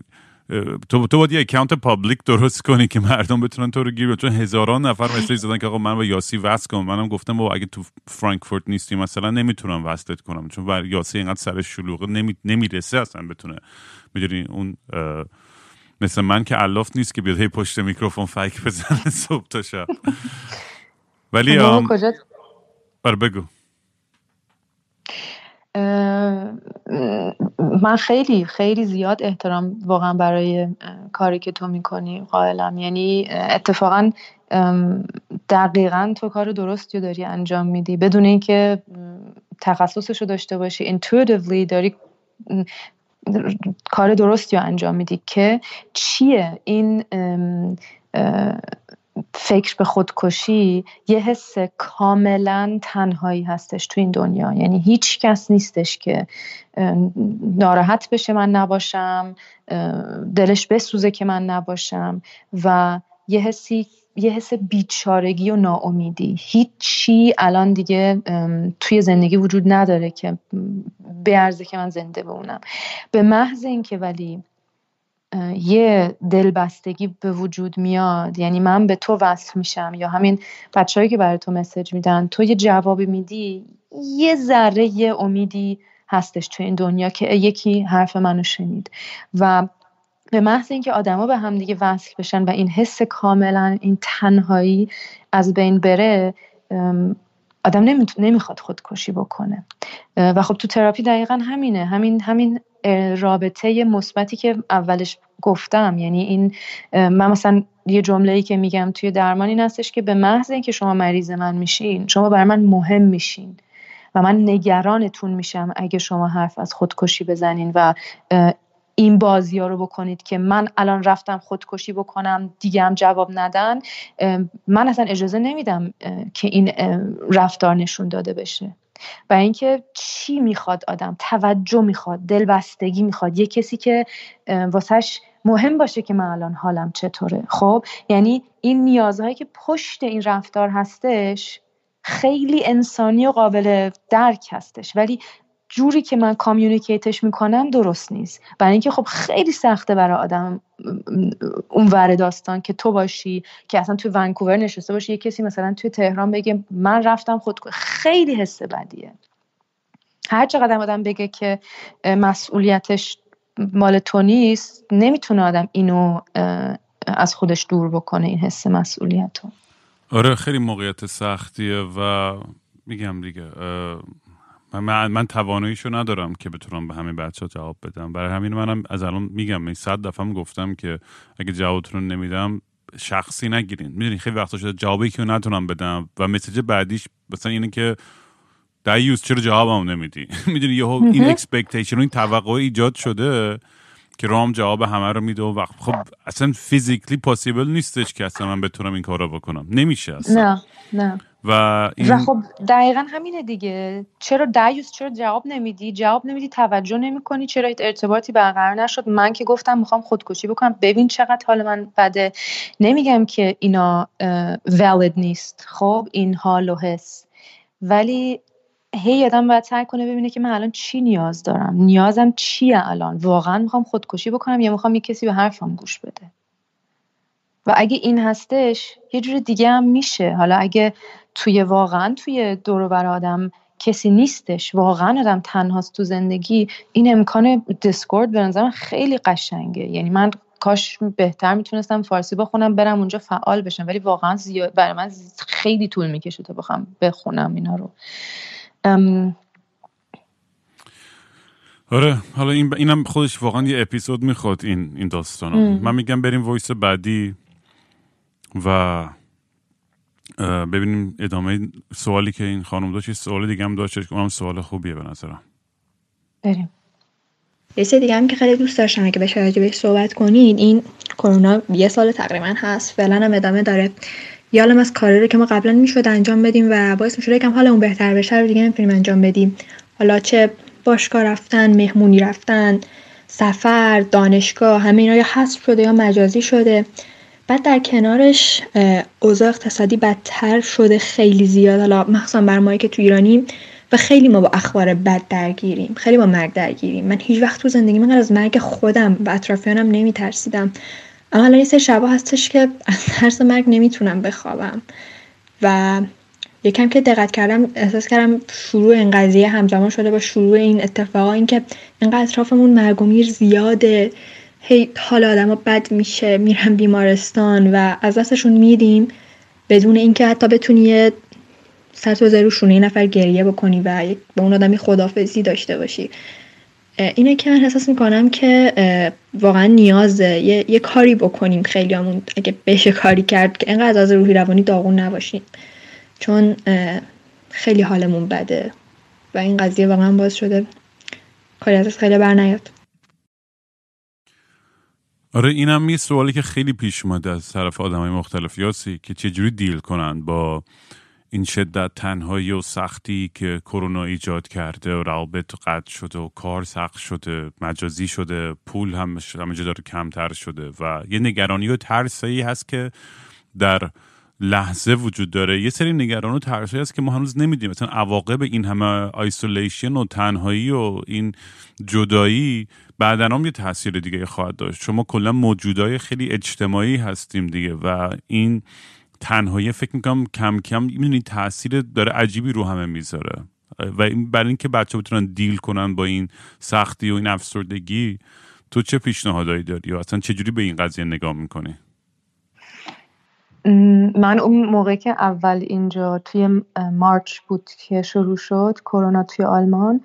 S2: تو تو باید یه account public درست کنی که مردم بتونن تو رو گیر چون هزاران نفر message زدن که آقا من با یاسی وصل کنم. منم گفتم با اگه تو فرانکفورت نیستی مثلا نمی‌تونم وصلت کنم. چون بر یاسی اینقدر سر شلوغه نمی... نمی‌رسه اصلا بتونه. می‌دونی اون مثل من که الاف نیست که بیاد هی پشت میکروفون فیک بزنه صبح تا شب. ولی
S3: کجا؟
S2: آره بگو.
S3: من خیلی خیلی زیاد احترام واقعا برای کاری که تو می‌کنی قائلم. یعنی اتفاقا دقیقا تو کار درستی رو داری انجام میدی. بدون اینکه تخصصش رو داشته باشی intuitively داری کار درستی رو انجام میدی که چیه این فکر به خودکشی یه حس کاملا تنهایی هستش تو این دنیا. یعنی هیچ کس نیستش که ناراحت بشه من نباشم دلش بسوزه که من نباشم و یه حسی یه حس بیچارگی و ناامیدی. هیچی الان دیگه توی زندگی وجود نداره که ارزه که من زنده بمونم. به محض اینکه ولی یه دلبستگی به وجود میاد. یعنی من به تو وصل میشم یا همین بچههایی که برای تو مسج میدن تو یه جوابی میدی یه ذره یه امیدی هستش تو این دنیا که یکی حرف منو شنید. و به محض اینکه آدما به هم دیگه وصل بشن و این حس کاملا این تنهایی از بین بره آدم نمی‌خواد خودکشی بکنه. و خب تو تراپی دقیقا همینه. همین همین رابطه مثبتی که اولش گفتم. یعنی این من مثلا یه جمله ای که میگم توی درمان این هستش که به محض اینکه شما مریض من میشین شما برای من مهم میشین و من نگرانتون میشم اگه شما حرف از خودکشی بزنین و این بازی ها رو بکنید که من الان رفتم خودکشی بکنم دیگه هم جواب ندن من اصلا اجازه نمیدم که این رفتار نشون داده بشه. و اینکه چی می‌خواد آدم؟ توجه می‌خواد دلبستگی می‌خواد. یه کسی که واسهش مهم باشه که من الان حالم چطوره. خب؟ یعنی این نیازهایی که پشت این رفتار هستش خیلی انسانی و قابل درک هستش. ولی جوری که من کامیونیکیتش می‌کنم درست نیست. برای اینکه خب خیلی سخته برای آدم اون ور داستان که تو باشی که اصلا توی ونکوور نشسته باشی یه کسی مثلا توی تهران بگه من رفتم خود خیلی حس بدیه. هر چقدر آدم بگه که مسئولیتش مال تو نیست نمی‌تونه آدم اینو از خودش دور بکنه این حس مسئولیت رو
S2: آره خیلی موقعیت سختیه و میگم دیگه من, من تواناییشو ندارم که بتونم به همه بچه ها جواب بدم. برای همین منم از الان میگم این صد دفعه گفتم که اگه جوابتون رو نمیدم شخصی نگیرین. می‌دونی خیلی وقتا شده جوابی که نتونم بدم و message بعدیش مثلا اینه که دیوز چرا جوابم نمیدی؟ می‌دونی یه این expectation این توقع ایجاد شده که رام جواب همه رو میده و خب اصلا physically possible نیستش که اصلا من بتونم این کارا بکنم. نمیشه اصلا.
S3: نه نه.
S2: و
S3: این... خب دقیقا همینه دیگه. چرا دیوز چرا جواب نمیدی؟ جواب نمیدی توجه نمی‌کنی. چرا ارتباطی برقرار نشد؟ من که گفتم می‌خوام خودکشی بکنم. ببین چقدر حال من بده. نمیگم که اینا valid نیست. خب این حال و حس. ولی هی آدم باید سعی کنه ببینه که من الان چی نیاز دارم. نیازم چیه الان؟ واقعا می‌خوام خودکشی بکنم یا می‌خوام یه کسی به حرفم گوش بده؟ و اگه این هستش یه جور دیگه هم میشه. حالا اگه توی واقعا توی دور بر آدم کسی نیستش. واقعا آدم تنهاست تو زندگی. این امکان دیسکورد به نظرم خیلی قشنگه. یعنی من کاش بهتر می‌تونستم فارسی بخونم برم اونجا فعال بشم. ولی واقعا زیاد برای من خیلی طول می‌کشه تا بخوام بخونم اینا رو.
S2: آره حالا این اینم خودش واقعا یه اپیزود می‌خواد این این داستان من میگم بریم وایس بعدی و ببینیم ادامه سوالی که این خانم داشت سوال دیگه هم داشت که اونم سوال خوبیه به نظرم.
S3: بریم.
S5: یه دیگه هم که خیلی دوست داشتم اگه بشه راجع بهش صحبت کنید این کرونا یه سال تقریبا هست فعلا هم ادامه داره. یالم از کاری رو که ما قبلا می‌شد انجام بدیم و باعث می‌شد یکم حالمون بهتر بشه رو دیگه نمی‌تونیم انجام بدیم. حالا چه باشگاه رفتن مهمونی رفتن سفر دانشگاه همه اینا یا حذف شده یا مجازی شده. بعد در کنارش اوضاع اقتصادی بدتر شده خیلی زیاد. حالا مخصوصا بر مایی که تو ایرانیم و خیلی ما با اخبار بد درگیریم خیلی با مرگ درگیریم. من هیچ وقت تو زندگی من از مرگ خودم و اطرافیانم نمیترسیدم. اما الان یه شبا هستش که از ترس مرگ نمی‌تونم بخوابم. و یکم که دقت کردم احساس کردم شروع این قضیه همزمان شده با شروع این اتفاقا اینکه اینقدر اطرافمون مرگ و میر زیاده. هی حال آدم بد میشه میرن بیمارستان و از دستشون میدیم بدون اینکه حتی بتونی یه سر رو شونه یه نفر گریه بکنی و با اون آدمی خدافزی داشته باشی. اینه که من احساس می‌کنم که واقعا نیازه یه, یه کاری بکنیم خیلی همون اگه بشه کاری کرد که اینقدر از روحی روانی داغون نباشیم. چون خیلی حالمون بده و این قضیه واقعا باز شده کاری ازش خیلی بر نیاد.
S2: آره اینم یه سوالی که خیلی پیش اومده از طرف آدم های مختلف. یاسی که چجوری دیل کنن با این شدت تنهایی و سختی که کرونا ایجاد کرده و روابط قطع شده و کار سخت شده مجازی شده پول هم همه داره کمتر شده و یه نگرانی و ترسایی هست که در لحظه وجود داره. یه سری نگران و ترسایی هست که ما هنوز نمیدیم مثلا عواقب این همه آیسولیشن و تنهایی و این جدایی بعدا هم یه تاثیر دیگه خواهد داشت. شما کلا موجودای خیلی اجتماعی هستیم دیگه و این تنهایی فکر می‌کنم کم کم می‌دونی تاثیر داره عجیبی رو همه می‌ذاره. و این برای اینکه بچه بتونن دیل کنن با این سختی و این افسردگی تو چه پیشنهادایی داری؟ و اصلا چجوری به این قضیه نگاه می‌کنی؟
S3: من اون موقع که اول اینجا توی مارچ بود که شروع شد کرونا توی آلمان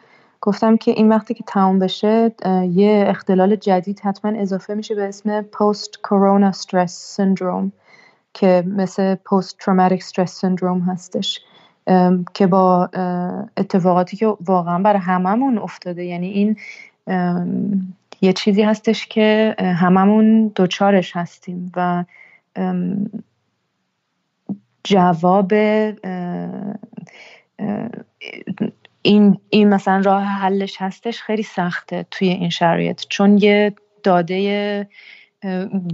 S3: گفتم که این وقتی که تموم بشه یه اختلال جدید حتما اضافه میشه به اسم پست کرونا استرس سندروم که مثل پست تروماتیک استرس سندروم هستش که با اتفاقاتی که واقعا برای هممون افتاده. یعنی این یه چیزی هستش که هممون دوچارش هستیم و جواب این, این مثلا راه حلش هستش خیلی سخته توی این شرایط. چون یه داده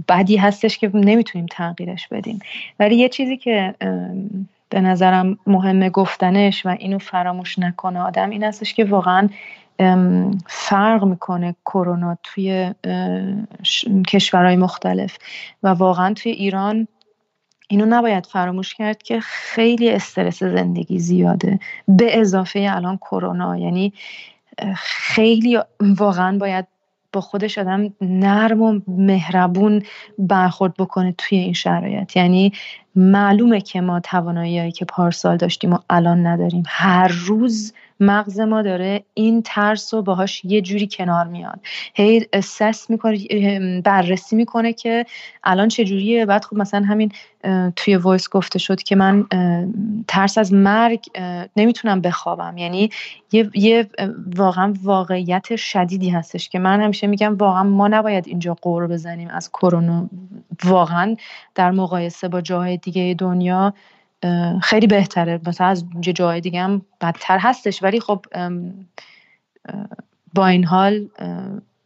S3: بدی هستش که نمی‌تونیم تغییرش بدیم. ولی یه چیزی که به نظرم مهمه گفتنش و اینو فراموش نکنه آدم این هستش که واقعا فرق می‌کنه کرونا توی کشورهای مختلف. و واقعا توی ایران اینو نباید فراموش کرد که خیلی استرس زندگی زیاده. به اضافه الان کرونا یعنی خیلی واقعا باید با خودش آدم نرم و مهربون برخورد بکنه توی این شرایط. یعنی معلومه که ما توانایی که پارسال داشتیم و الان نداریم. هر روز مغز ما داره این ترس رو باهاش یه جوری کنار میاد. هی assess می‌کنه بررسی می‌کنه که الان چه جوریه. بعد خب مثلا همین توی voice گفته شد که من ترس از مرگ نمی‌تونم بخوابم. یعنی یه, یه واقعا واقعیت شدیدی هستش که من همیشه میگم واقعا ما نباید اینجا غر بزنیم از کرونا. واقعا در مقایسه با جاهای دیگه دنیا خیلی بهتره. مثلا از جای دیگه هم بدتر هستش. ولی خب با این حال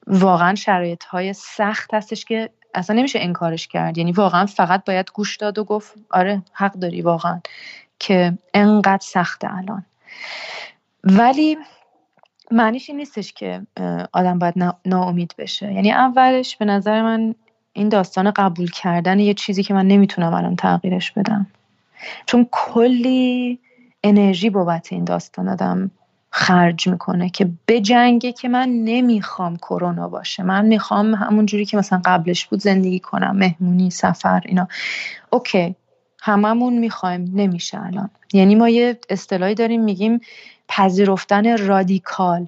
S3: واقعا شرایط های سخت هستش که اصلا نمیشه انکارش کرد. یعنی واقعا فقط باید گوش داد و گفت آره حق داری واقعا که انقدر سخته الان. ولی معنیش این نیستش که آدم باید ناامید بشه. یعنی اولش به نظر من این داستان قبول کردن یه چیزی که من نمی‌تونم الان تغییرش بدم. چون کلی انرژی بابت این داستان آدم خرج می‌کنه که به جنگه که من نمی‌خوام کرونا باشه. من می‌خوام همون جوری که مثلا قبلش بود زندگی کنم مهمونی سفر اینا. اوکی هممون می‌خوایم نمیشه الان. یعنی ما یه اصطلاحی داریم میگیم پذیرفتن رادیکال.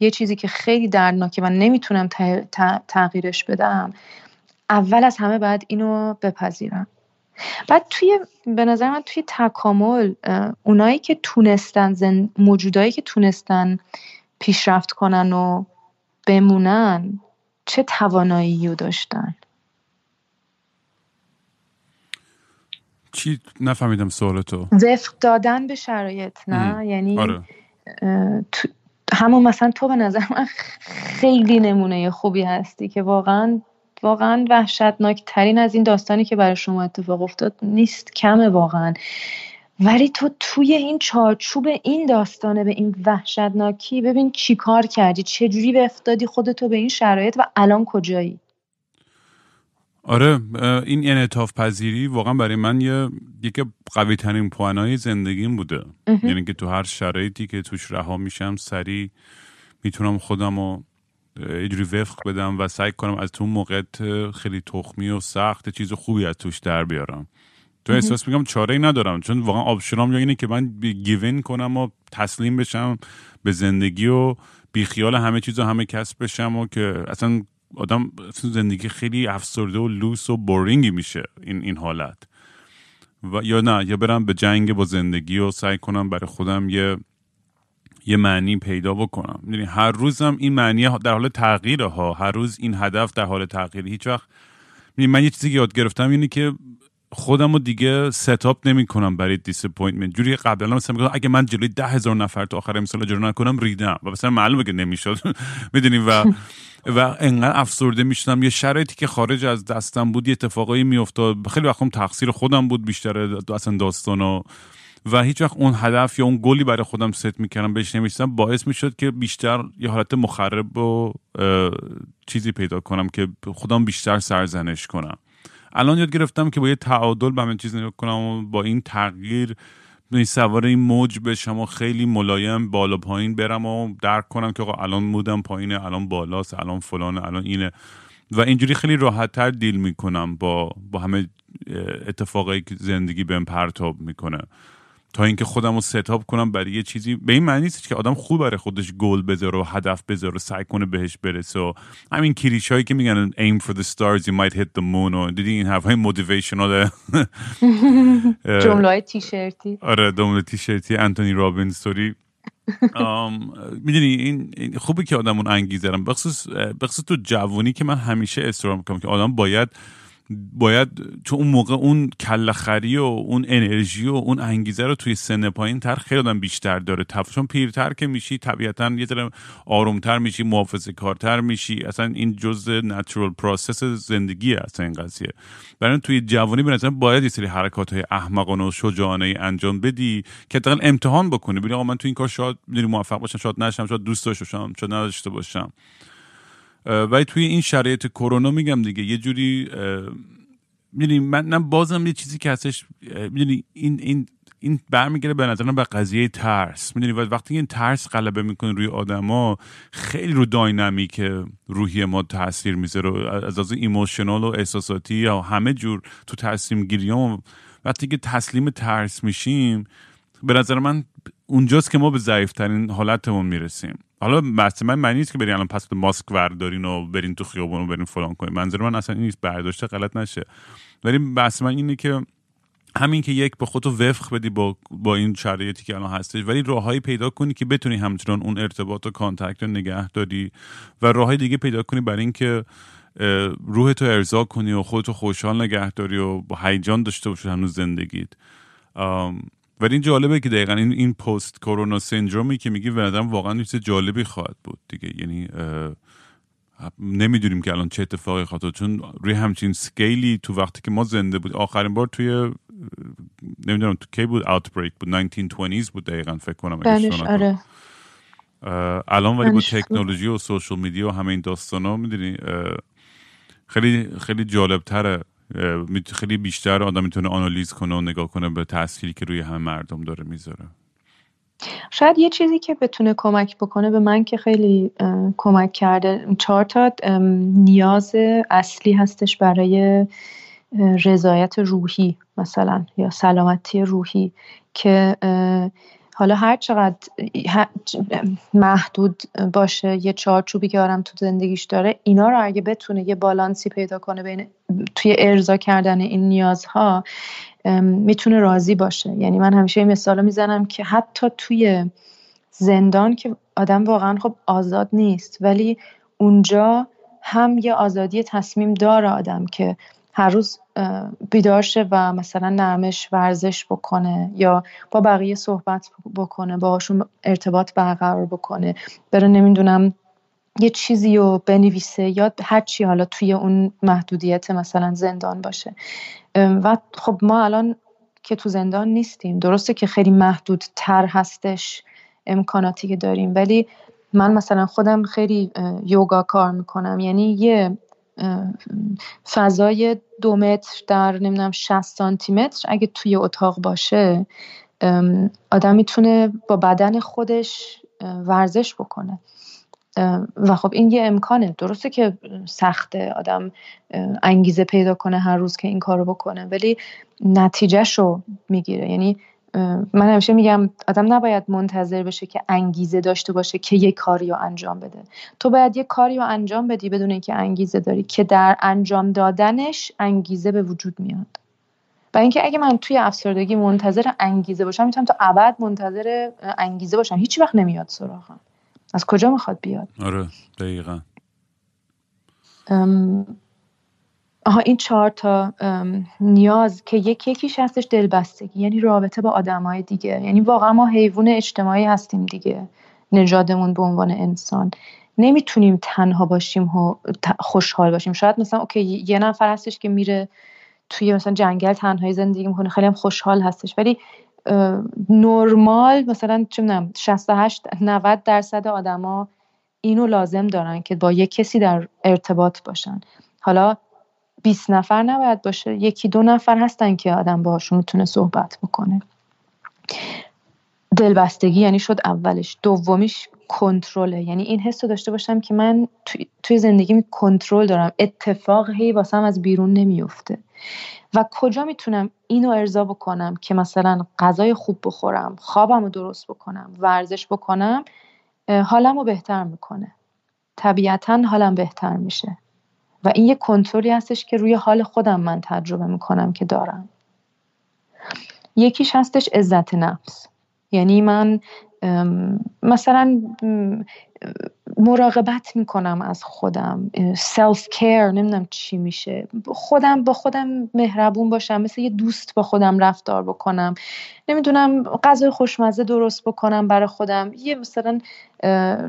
S3: یه چیزی که خیلی دردناکه من نمی‌تونم تغییرش بدم. اول از همه بعد اینو بپذیرم. بعد توی به نظر من توی تکامل اونایی که تونستن زن... موجودایی که تونستن پیشرفت کنن و بمونن چه توانایی رو داشتن؟
S2: چی؟ نفهمیدم سوالتو.
S3: وفق دادن به شرایط نه؟ یعنی آره. همون مثلا تو به نظر من خیلی نمونه خوبی هستی که واقعا واقعا وحشتناک ترین از این داستانی که برای شما اتفاق افتاد نیست کمه واقعا. ولی تو توی این چارچوب این داستانه به این وحشتناکی ببین چی کار کردی چجوری به افتادی خودتو به این شرایط و الان کجایی؟
S2: آره این انعطاف پذیری واقعا برای من یه یکی قوی ترین پوانای زندگیم بوده. یعنی که تو هر شرایطی که توش رها میشم سریع می‌تونم خودم رو اینجوری وفق بدم و سعی کنم از تو موقعیت خیلی تخمی و سخت چیز خوبی از توش در بیارم. تو احساس میگم چاره ای ندارم چون واقعا آپشنام یا اینه که من گیون کنم و تسلیم بشم به زندگی و بیخیال همه چیز و همه کسب بشم و که اصلا آدم زندگی خیلی افسرده و لوس و بورینگی میشه این این حالت. و یا نه یا برم به جنگ با زندگی و سعی کنم برای خودم یه یه معنی پیدا بکنم. یعنی هر روزم این معنی در حال تغییره ها. هر روز این هدف در حال تغییر هیچ وقت من یه چیزی که یاد گرفتم اینه که خودم رو دیگه setup نمی کنم برای disappointment جوری قبلا مثلا میگم اگه من جلوی ده هزار نفر تا آخر امسال اجرا نکنم ریدم. و مثلا معلومه که نمی‌شد. می‌دونیم و و انقدر افسرده می‌شدم. یه شرایطی که خارج از دستم بود یه اتفاقایی میافتاد. خیلی وقتم تقصیر خودم بود بیشتر اصلا داستان و و هیچ وقت اون هدف یا اون گلی برای خودم ست می‌کردم بهش نمیشتم باعث می‌شد که بیشتر یه حالت مخرب و چیزی پیدا کنم که خودم بیشتر سرزنش کنم. الان یاد گرفتم که با یه تعادل به همین چیز نگاه کنم و با این تغییر سوار این موج بشم و خیلی ملایم بالا پایین برم و درک کنم که الان مودم پایینه الان بالاست الان فلانه الان اینه. و اینجوری خیلی راحت تر دیل می‌کنم با با همه اتفاقایی که زندگی بهم پرتاب می‌کنه. تا اینکه خودم رو ستاپ کنم برای یه چیزی. به این معنی نیست که آدم خوب برای خودش گل بذاره و هدف بذاره و سعی کنه بهش برسه و همین کلیش هایی که میگن aim for the stars you might hit the moon و دیدی این حرف های موتیویشنال
S3: جمله های تیشرتی.
S2: آره جمله تیشرتی انتونی رابین ستوری می‌دونی این خوبه که آدم اون انگیزه دارم بخصوص بخصوص تو جوانی که من همیشه اصرار می‌کنم که آدم باید باید تو اون موقع اون کله‌خری و اون انرژی و اون انگیزه رو توی سن پایین تر خیلی آدم بیشتر داره. چون پیرتر که میشی طبیعتا یه ذره آرومتر میشی محافظه کارتر میشی. اصلا این جزء natural process زندگی اصلا این قضیه. برای توی جوانی به باید یه سری حرکات های احمقانه و شجاعانه انجام بدی که حداقل امتحان بکنی. ببین من تو این کار شاید موفق باشم شاید نشم شاید دوست داشته باشم شاید نداشته باشم. ولی توی این شرایط کرونا میگم دیگه یه جوری می‌دونی من بازم یه چیزی که هستش می‌دونی این این این برمیگره به نظرم به قضیه ترس. می‌دونی وقتی این ترس غلبه می‌کنه روی آدما خیلی رو داینامیک روحی ما تاثیر می‌ذاره از از ایموشنال و احساساتی یا همه جور تو تصمیم گیریام وقتی که تسلیم ترس میشیم به نظر من اونجاست که ما به ضعیفترین حالتمون می‌رسیم. حالا بحث من معنی نیست که برین الان پس ماسک وردارین و برین تو خیابون و برین فلان کنین. منظور من اصلا این نیست. برداشته غلط نشه. ولی بحث من اینه که همین که یک به خودتو وفق بدی با, با این شرایطی که الان هستش. ولی راههایی پیدا کنی که بتونی همچنان اون ارتباط و کانتکت رو نگه داری و راههای دیگه پیدا کنی برای اینکه روحتو ارضا کنی و خودتو خوشحال نگه داری و با هیجان داشته باشی هنوز زندگیت. ولی این جالبه که دقیقا این, این پست کرونا سندرومی که میگی به واقعا چیز جالبی خواهد بود دیگه. یعنی نمی‌دونیم که الان چه اتفاقی خواهد چون روی همچین سکیلی تو وقتی که ما زنده بود آخرین بار توی نمی‌دونم تو کی بود؟ اوتبریک بود. 1920s بود دقیقا فکر کنم
S3: آره.
S2: الان ولی با تکنولوژی و سوشال میدیا و همه این داستان ها می‌دونی خیلی خیلی جالب تره خیلی بیشتر آدم می‌تونه آنالیز کنه و نگاه کنه به تأثیری که روی همه مردم داره می‌ذاره.
S3: شاید یه چیزی که بتونه کمک بکنه به من که خیلی کمک کرده چهار تا نیاز اصلی هستش برای رضایت روحی مثلا یا سلامتی روحی که حالا هر چقدر محدود باشه یه چارچوبی که آرم تو زندگیش داره اینا رو اگه بتونه یه بالانسی پیدا کنه بین توی ارضا کردن این نیازها می‌تونه راضی باشه. یعنی من همیشه این مثال می‌زنم که حتی توی زندان که آدم واقعا خب آزاد نیست ولی اونجا هم یه آزادی تصمیم داره آدم که هر روز بیدار شه و مثلا نرمش ورزش بکنه یا با بقیه صحبت بکنه باهاشون ارتباط برقرار بکنه. بره نمی‌دونم یه چیزی رو بنویسه یا هر چی حالا توی اون محدودیت مثلا زندان باشه. و خب ما الان که تو زندان نیستیم. درسته که خیلی محدود تر هستش امکاناتی که داریم ولی من مثلا خودم خیلی یوگا کار می‌کنم. یعنی یه فضای دو متر در نمی‌دونم 60 سانتی متر اگه توی اتاق باشه آدم می‌تونه با بدن خودش ورزش بکنه. و خب این یه امکانه. درسته که سخته آدم انگیزه پیدا کنه هر روز که این کارو بکنه ولی نتیجهش رو می‌گیره. یعنی من همیشه میگم آدم نباید منتظر بشه که انگیزه داشته باشه که یه کاری رو انجام بده. تو باید یه کاری رو انجام بدی بدون اینکه انگیزه داری که در انجام دادنش انگیزه به وجود میاد. و اینکه اگه من توی افسردگی منتظر انگیزه باشم می‌تونم تا ابد منتظر انگیزه باشم. هیچ وقت نمیاد سراغم. از کجا می‌خواد بیاد؟
S2: آره دقیقا.
S3: آها این چهار تا نیاز که یکی یکیش هستش دلبستگی یعنی رابطه با آدمای دیگه. یعنی واقعا ما حیوان اجتماعی هستیم دیگه نژادمون به عنوان انسان. نمی‌تونیم تنها باشیم و خوشحال باشیم. شاید مثلا اوکی یه نفر هستش که میره توی مثلا جنگل تنهایی زندگی می‌کنه خیلی هم خوشحال هستش. ولی نرمال مثلا چه می‌دونم 68 90 درصد آدما اینو لازم دارن که با یک کسی در ارتباط باشن. حالا 20 نفر نباید باشه. یکی دو نفر هستن که آدم باهاشون می‌تونه صحبت بکنه. دلبستگی یعنی شد اولش. دومیش کنترله. یعنی این حس رو داشته باشم که من توی زندگی کنترل دارم. اتفاق هی واسم از بیرون نمیفته و کجا می‌تونم اینو ارضا بکنم که مثلا غذای خوب بخورم خوابم رو درست بکنم ورزش بکنم حالم رو بهتر می‌کنه. طبیعتا حالم بهتر میشه. و این یه کنترلی هستش که روی حال خودم من تجربه می‌کنم که دارم. یکیش هستش عزت نفس. یعنی من مثلا مراقبت می‌کنم از خودم. سلف کیر نمی‌دونم چی میشه. خودم با خودم مهربون باشم. مثل یه دوست با خودم رفتار بکنم. نمی‌دونم غذای خوشمزه درست بکنم برای خودم. یه مثلا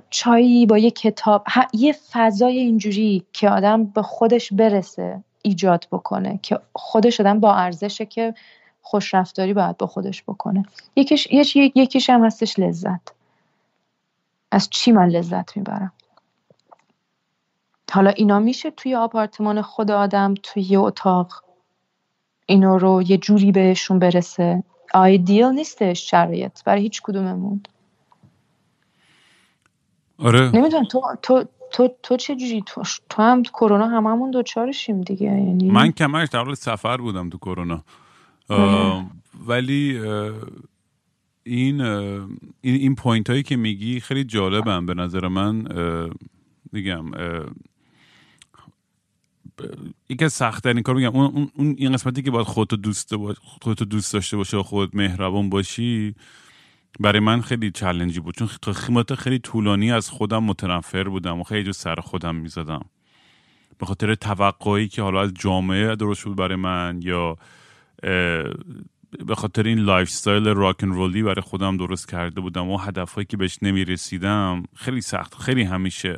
S3: چایی با یه کتاب. یه فضای اینجوری که آدم به خودش برسه ایجاد بکنه. که خودش آدم با ارزشه که خوش رفتاری باید با خودش بکنه. یکیش یکیش هم هستش لذت. از چی من لذت می‌برم؟ حالا اینا میشه توی آپارتمان خود آدم توی یه اتاق اینا رو یه جوری بهشون برسه. آیدیل نیستش شرایط برای هیچ کدوممون.
S2: آره.
S3: نمی‌دونم تو تو تو تو چه جوری؟ تو, تو هم کرونا هممون دچارشیم دیگه یعنی
S2: من همه‌ش در حال سفر بودم تو کرونا. آره. ولی این, این point هایی که میگی خیلی جالبه به نظر من میگم یکی از سخت این کار میگم اون, اون این قسمتی که باید خودتو دوست خودتو دوست داشته باشه و خود مهربان باشی برای من خیلی challenge ی بود. چون تا خیلی طولانی از خودم متنفر بودم و خیلی تو سر خودم می‌زدم. به خاطر توقعی که حالا از جامعه درست شد برای من یا به خاطر این lifestyle rock and roll ی برای خودم درست کرده بودم و هدفهایی که بهش نمی‌رسیدم خیلی سخت خیلی همیشه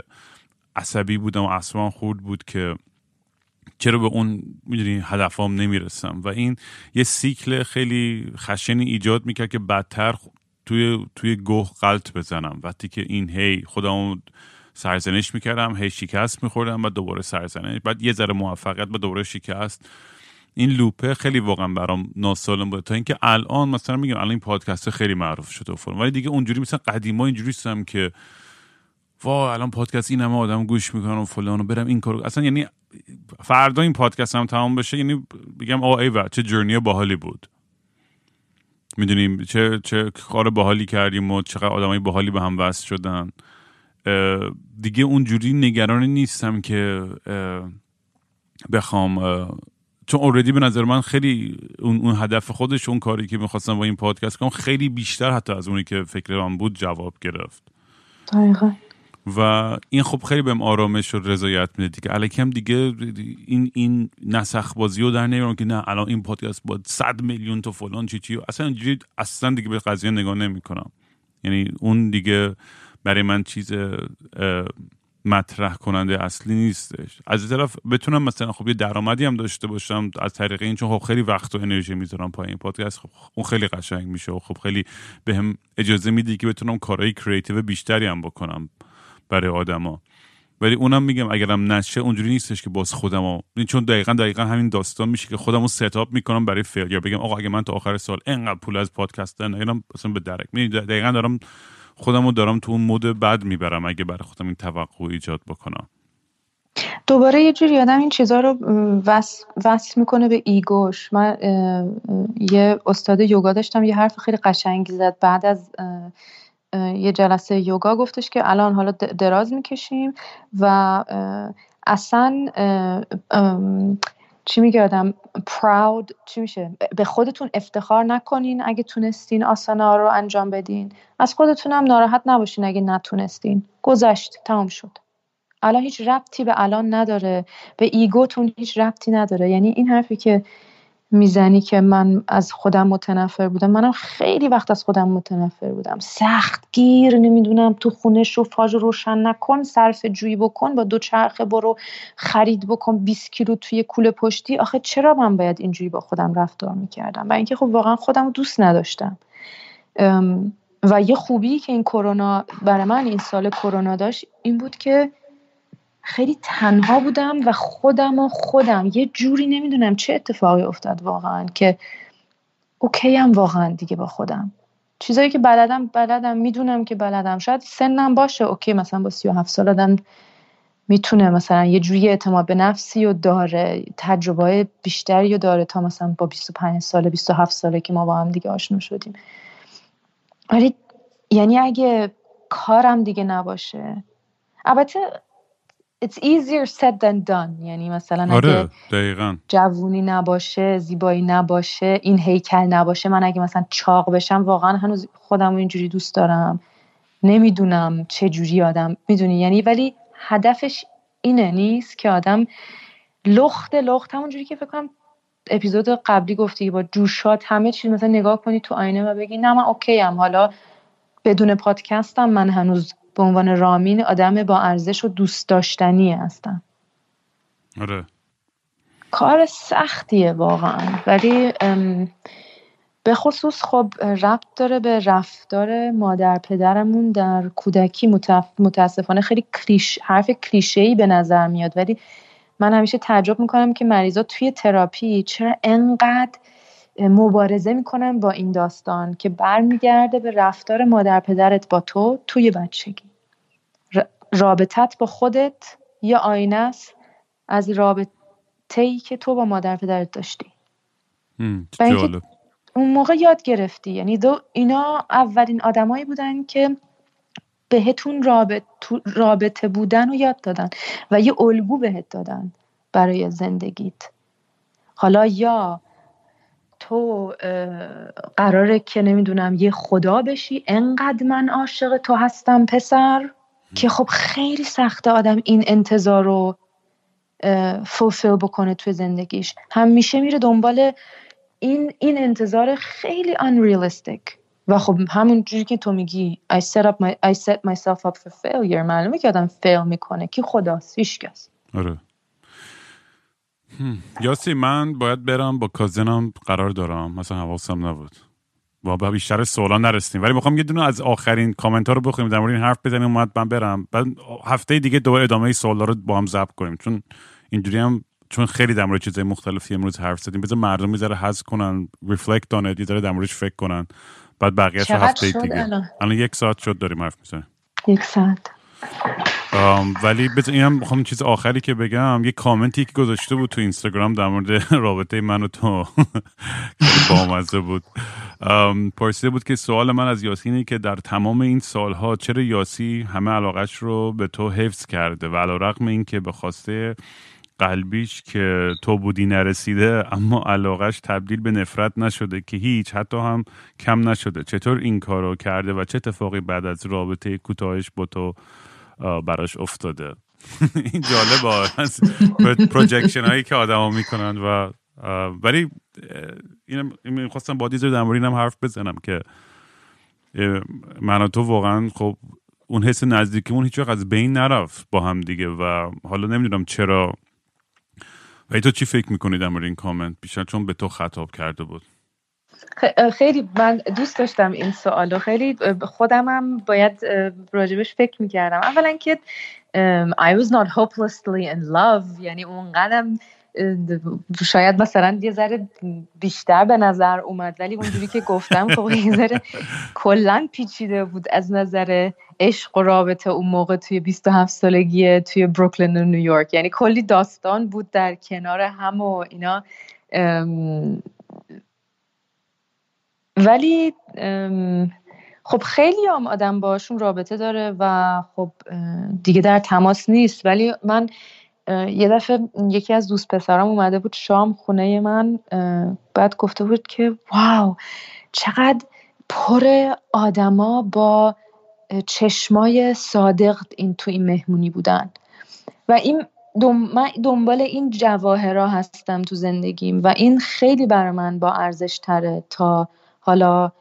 S2: عصبی بودم و اصلا خورد بود که چرا به اون می‌دونی هدفام نمی‌رسم. و این یه سیکل خیلی خشنی ایجاد می‌کرد که بدتر توی توی گوه غلط بزنم. وقتی که این هی خودم سرزنش می‌کردم هی شکست میخوردم و دوباره سرزنش بعد یه ذره موفقیت و دوباره شکست. این لوپه خیلی واقعا برام ناسالم بود. تا اینکه الان مثلا میگم الان این پادکست خیلی معروف شده و ولی دیگه اونجوری مثلا قدیما اینجوری هستم که وا الان پادکست این همه آدم گوش می‌کنن و فلان و برم این کارو. اصلا یعنی فردا این پادکست هم تمام بشه یعنی بگم ای و چه جرنی باحالی بود. می‌دونیم چه چه کار باحالی کردیم و چقدر آدمای باحالی به هم وصل شدن. دیگه اونجوری نگران نیستم که بخوام چون اوردی به نظر من خیلی اون, اون هدف خودش اون کاری که می‌خواستم با این پادکست کنم خیلی بیشتر حتی از اونی که فکر من بود جواب گرفت.
S3: دقیقا.
S2: و این خب خیلی بهم آرامش و رضایت میده دیگه. الکی هم دیگه این این نسخ بازی رو در نمیارم که نه الان این پادکست با 100 میلیون تا فلان چی چی. اصلا اینجوری اصلا دیگه به قضیه نگاه نمی‌کنم. یعنی اون دیگه برای من چیز مطرح کننده اصلی نیستش. از طرف بتونم مثلا خب یه درآمدی هم داشته باشم از طریق این چون خب خیلی وقت و انرژی می‌ذارم پای این پادکست. خب اون خیلی قشنگ میشه و خب خیلی بهم اجازه میده که بتونم کارهای creative بیشتری هم بکنم برای آدما. ولی اونم میگم اگرم نشه اونجوری نیستش که باز یعنی چون دقیقا دقیقا همین داستان میشه که خودمو set up می‌کنم برای failure بگم آقا اگه من تا آخر سال انقدر پول از پادکست نگیرم اصلا به درک دقیقا دارم خودمو دارم تو اون mood بد می‌برم اگه برای خودم این توقع ایجاد بکنم.
S3: دوباره یه جوری آدم این چیزها رو وصل می‌کنه به ایگوش. من یه استاد یوگا داشتم یه حرف خیلی قشنگی زد. بعد از یه جلسه یوگا گفتش که الان حالا دراز می‌کشیم و اصلا چی میگه آدم؟ پراود چی میشه؟ به خودتون افتخار نکنین اگه تونستین آسانا رو انجام بدین. از خودتون هم ناراحت نباشین اگه نتونستین. گذشت. تمام شد. الان هیچ ربطی به الان نداره. به ایگوتون هیچ ربطی نداره. یعنی این حرفی که می‌زنی که من از خودم متنفر بودم. منم خیلی وقت از خودم متنفر بودم. سخت گیر نمی‌دونم تو خونه شوفاژ روشن نکن صرف جویی بکن با دو چرخه برو خرید بکن 20 کیلو توی کوله پشتی. آخه چرا من باید اینجوری با خودم رفتار می‌کردم؟ و اینکه خب واقعا خودم دوست نداشتم. و یه خوبی که این کرونا برای من این سال کرونا داشت این بود که خیلی تنها بودم و خودم و خودم. یه جوری نمی‌دونم چه اتفاقی افتاد واقعا که اوکی هم واقعا دیگه با خودم. چیزایی که بلدم بلدم می‌دونم که بلدم. شاید سنم باشه. اوکی مثلا با 37 سال آدم می‌تونه مثلا یه جوری اعتماد به نفسی و داره تجربه بیشتری و داره تا مثلا با 25 ساله 27 ساله که ما با هم دیگه آشنا شدیم. ولی یعنی اگه کارم دیگه نباشه. البته it's easier said than done. یعنی مثلا
S2: آره دقیقا.
S3: جوونی نباشه زیبایی نباشه این هیکل نباشه من اگه مثلا چاق بشم واقعا هنوز خودم اینجوری دوست دارم. نمی‌دونم چه جوری آدم می‌دونی. یعنی ولی هدفش اینه نیست که آدم لخت لخت همونجوری که فکر کنم اپیزود قبلی گفتی با جوشات همه چیز مثلا نگاه کنی تو آینه و بگی نه من اوکی هم حالا بدون پادکستم من هنوز به عنوان رامین آدم با ارزش و دوست داشتنی هستم
S2: آره.
S3: کار سختیه واقعا. ولی به خصوص خب ربط داره به رفتار مادر پدرمون در کودکی. متاسفانه خیلی کلیش حرف کلیشه ای به نظر میاد. ولی من همیشه تعجب می‌کنم که مریضا توی تراپی چرا انقدر مبارزه می‌کنن با این داستان که برمیگرده به رفتار مادر پدرت با تو توی بچگی. رابطت با خودت یا آینه است از رابطه ای که تو با مادر پدرت داشتی. اون موقع یاد گرفتی. یعنی دو اینا اولین آدمایی بودن که بهتون رابط رابطه بودن رو یاد دادن و یه الگو بهت دادن برای زندگیت. حالا یا تو قراره که نمی‌دونم یه خدا بشی انقدر من عاشق تو هستم پسر. که خب خیلی سخته آدم این انتظار رو فولفیل بکنه توی زندگیش. همیشه میره دنبال این این انتظار خیلی unrealistic. و خب همون جوری که تو میگی I set, up my, I set myself up for failure. معلومه که آدم فیل می‌کنه. کی خداست؟ هیچکس
S2: آره. یاسی من باید برم با کازنم قرار دارم. مثلا حواسم نبود. و با بیشتر سوالا نرسیم. ولی می‌خوام یه دونه از آخرین کامنت ها رو بخونیم در مورد این حرف بزنیم اومد من برم. بعد هفته دیگه دوباره ادامه سوالا رو با هم ضبط کنیم. چون اینجوری هم چون خیلی در مورد چیزای مختلفی امروز حرف زدیم. بذار مردم می‌ذاره حذف کنن ریفلکت آن یه ذره در موردش فکر کنن. بعد بقیه هفته دیگه. الان یک ساعت شد داریم حرف می‌زنیم.
S3: یک ساعت.
S2: ولی بذار اینم می‌خوام چیز آخری که بگم یه کامنتی که گذاشته بود تو اینستاگرام در مورد رابطه من و تو بامزه بود. پرسیده بود که سوال من از یاسینه که در تمام این سالها چرا یاسی همه علاقش رو به تو حفظ کرده و علا رقم که به خواسته قلبیش که تو بودی نرسیده اما علاقش تبدیل به نفرت نشده که هیچ حتی هم کم نشده. چطور این کارو کرده و چه اتفاقی بعد از رابطه کوتاهش با تو براش افتاده. این جالبه از projection هایی که آدما می‌کنن و ولی این خواستم با دیزر در هم حرف بزنم که من تو واقعا خب اون حس نزدیکیمون هیچ از بین نرفت با هم دیگه و حالا نمی‌دونم چرا. و تو چی فکر می‌کنی در مورد این کامنت؟ بیشتر چون به تو خطاب کرده بود.
S3: خیلی من دوست داشتم این سوالو. خیلی خودمم باید راجبش فکر می‌کردم. اولا که I was not hopelessly in love. یعنی اون قدم شاید مثلا یه ذره بیشتر به نظر اومد ولی اونجوری که گفتم خب یه ذره کلا پیچیده بود از نظر عشق و رابطه اون موقع توی 27 سالگی توی بروکلین و نیویورک یعنی کلی داستان بود در کنار هم و اینا. ولی خب خیلی هم آدم باشون رابطه داره و خب دیگه در تماس نیست. ولی من یه دفعه یکی از دوست پسرام اومده بود شام خونه من بعد گفته بود که واو چقدر پر آدما با چشمای صادق این تو این مهمونی بودن. و این دنبال این جواهرا هستم تو زندگیم و این خیلی برای من با ارزش تره تا حالا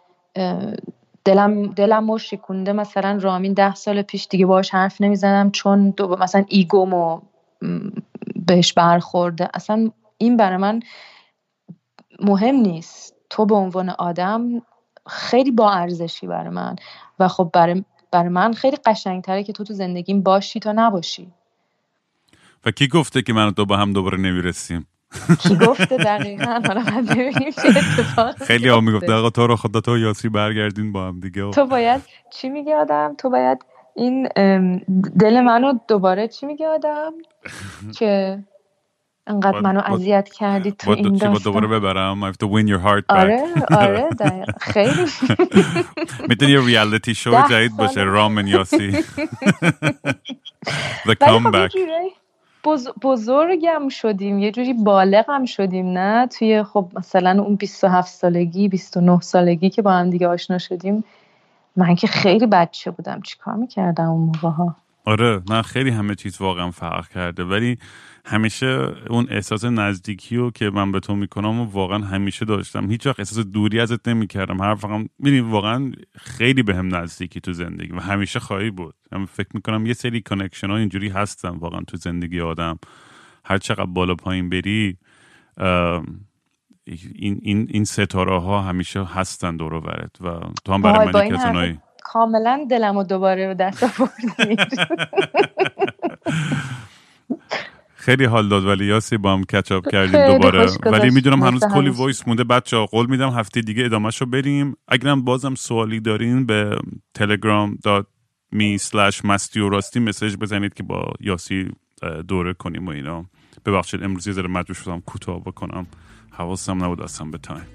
S3: دلم دلم شکونده مثلا رامین ده سال پیش دیگه باش حرف نمی‌زنم چون دو مثلا ایگومو بهش برخورده. اصلا این برای من مهم نیست. تو به عنوان آدم خیلی با ارزشی برای من. و خب برای, برای من خیلی قشنگتره که تو تو زندگیم باشی تا نباشی.
S2: و کی گفته که من تو با هم دوباره نمی‌رسیم؟
S3: کی گفته دقیقا؟ حالا ببینیم چه اتفاق
S2: خیلی ها می‌گفته آقا تو رو خدا تو یاسی برگردین با هم دیگه.
S3: تو باید چی میگه آدم؟ تو باید این دل منو دوباره چی میگه آدم؟ که انقدر منو اذیت کردی تو این داستان.
S2: دوباره ببرم؟ I have to win your heart back.
S3: آره آره خیلی.
S2: می‌تونی یه ریالیتی شو جدید باشه رامن یاسی. The
S3: خب
S2: comeback.
S3: بزرگم شدیم یه جوری بالغم شدیم نه؟ توی خب مثلا اون 27 سالگی 29 سالگی که با هم دیگه آشنا شدیم من که خیلی بچه بودم. چیکار می‌کردم اون موقع ها
S2: آره نه خیلی همه چیز واقعا فرق کرده ولی همیشه اون احساس نزدیکی رو که من به تو می‌کنم و واقعا همیشه داشتم. هیچ وقت احساس دوری ازت نمی‌کردم. هر فقط می‌دونی واقعا خیلی به هم نزدیکی تو زندگی و همیشه خواهی بود. من فکر می‌کنم یه سری connection ها اینجوری هستن واقعا تو زندگی آدم. هر چقدر بالا پایین بری این این این ستاره ها همیشه هستن دور و تو هم برای من کسانایی
S3: کاملا دلمو دوباره به دست آوردی.
S2: خیلی حال داد ولی یاسی با هم catch up کردیم دوباره. ولی می‌دونم هنوز کلی voice مونده. بچه ها قول میدم هفته دیگه ادامه شو بریم. اگرم بازم سوالی دارین به تلگرام dot me slash مستی و راستی message بزنید که با یاسی دوره کنیم و اینا. ببخشید امروز یه ذره مجبور شدم کوتاه بکنم. حواسم نبود اصلا به time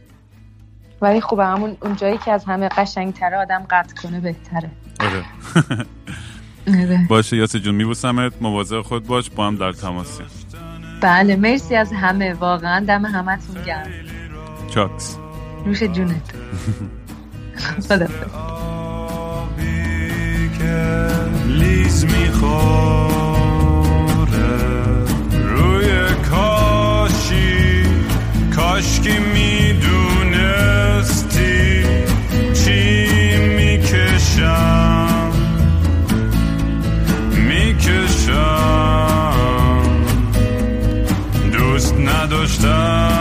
S3: ولی خوبه همون اون جایی که از همه قشنگتره آدم قطع کنه بهتره.
S6: آره. باشه یاسی جون میبوسمت. مواظب خودت باش با هم در تماسیم
S3: بله مرسی از همه. واقعا دم همتون گرم.
S6: چاکس.
S3: نوش جونت.
S2: که لیز می‌خوره. روی کاشی کاشکی می‌دونستی quando está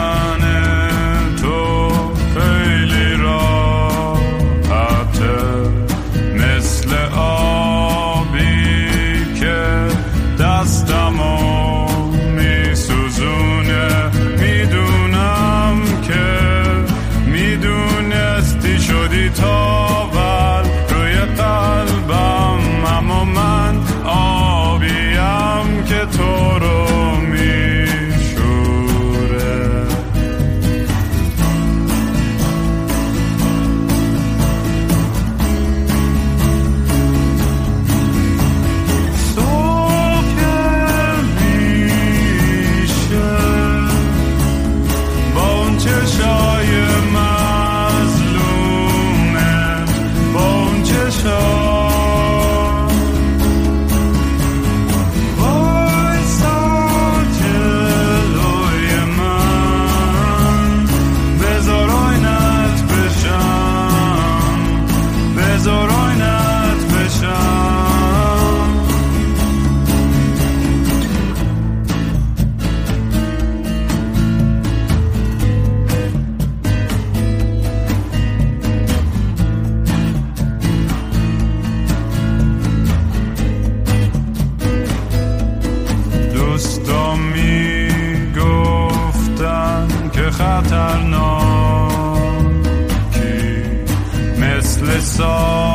S2: song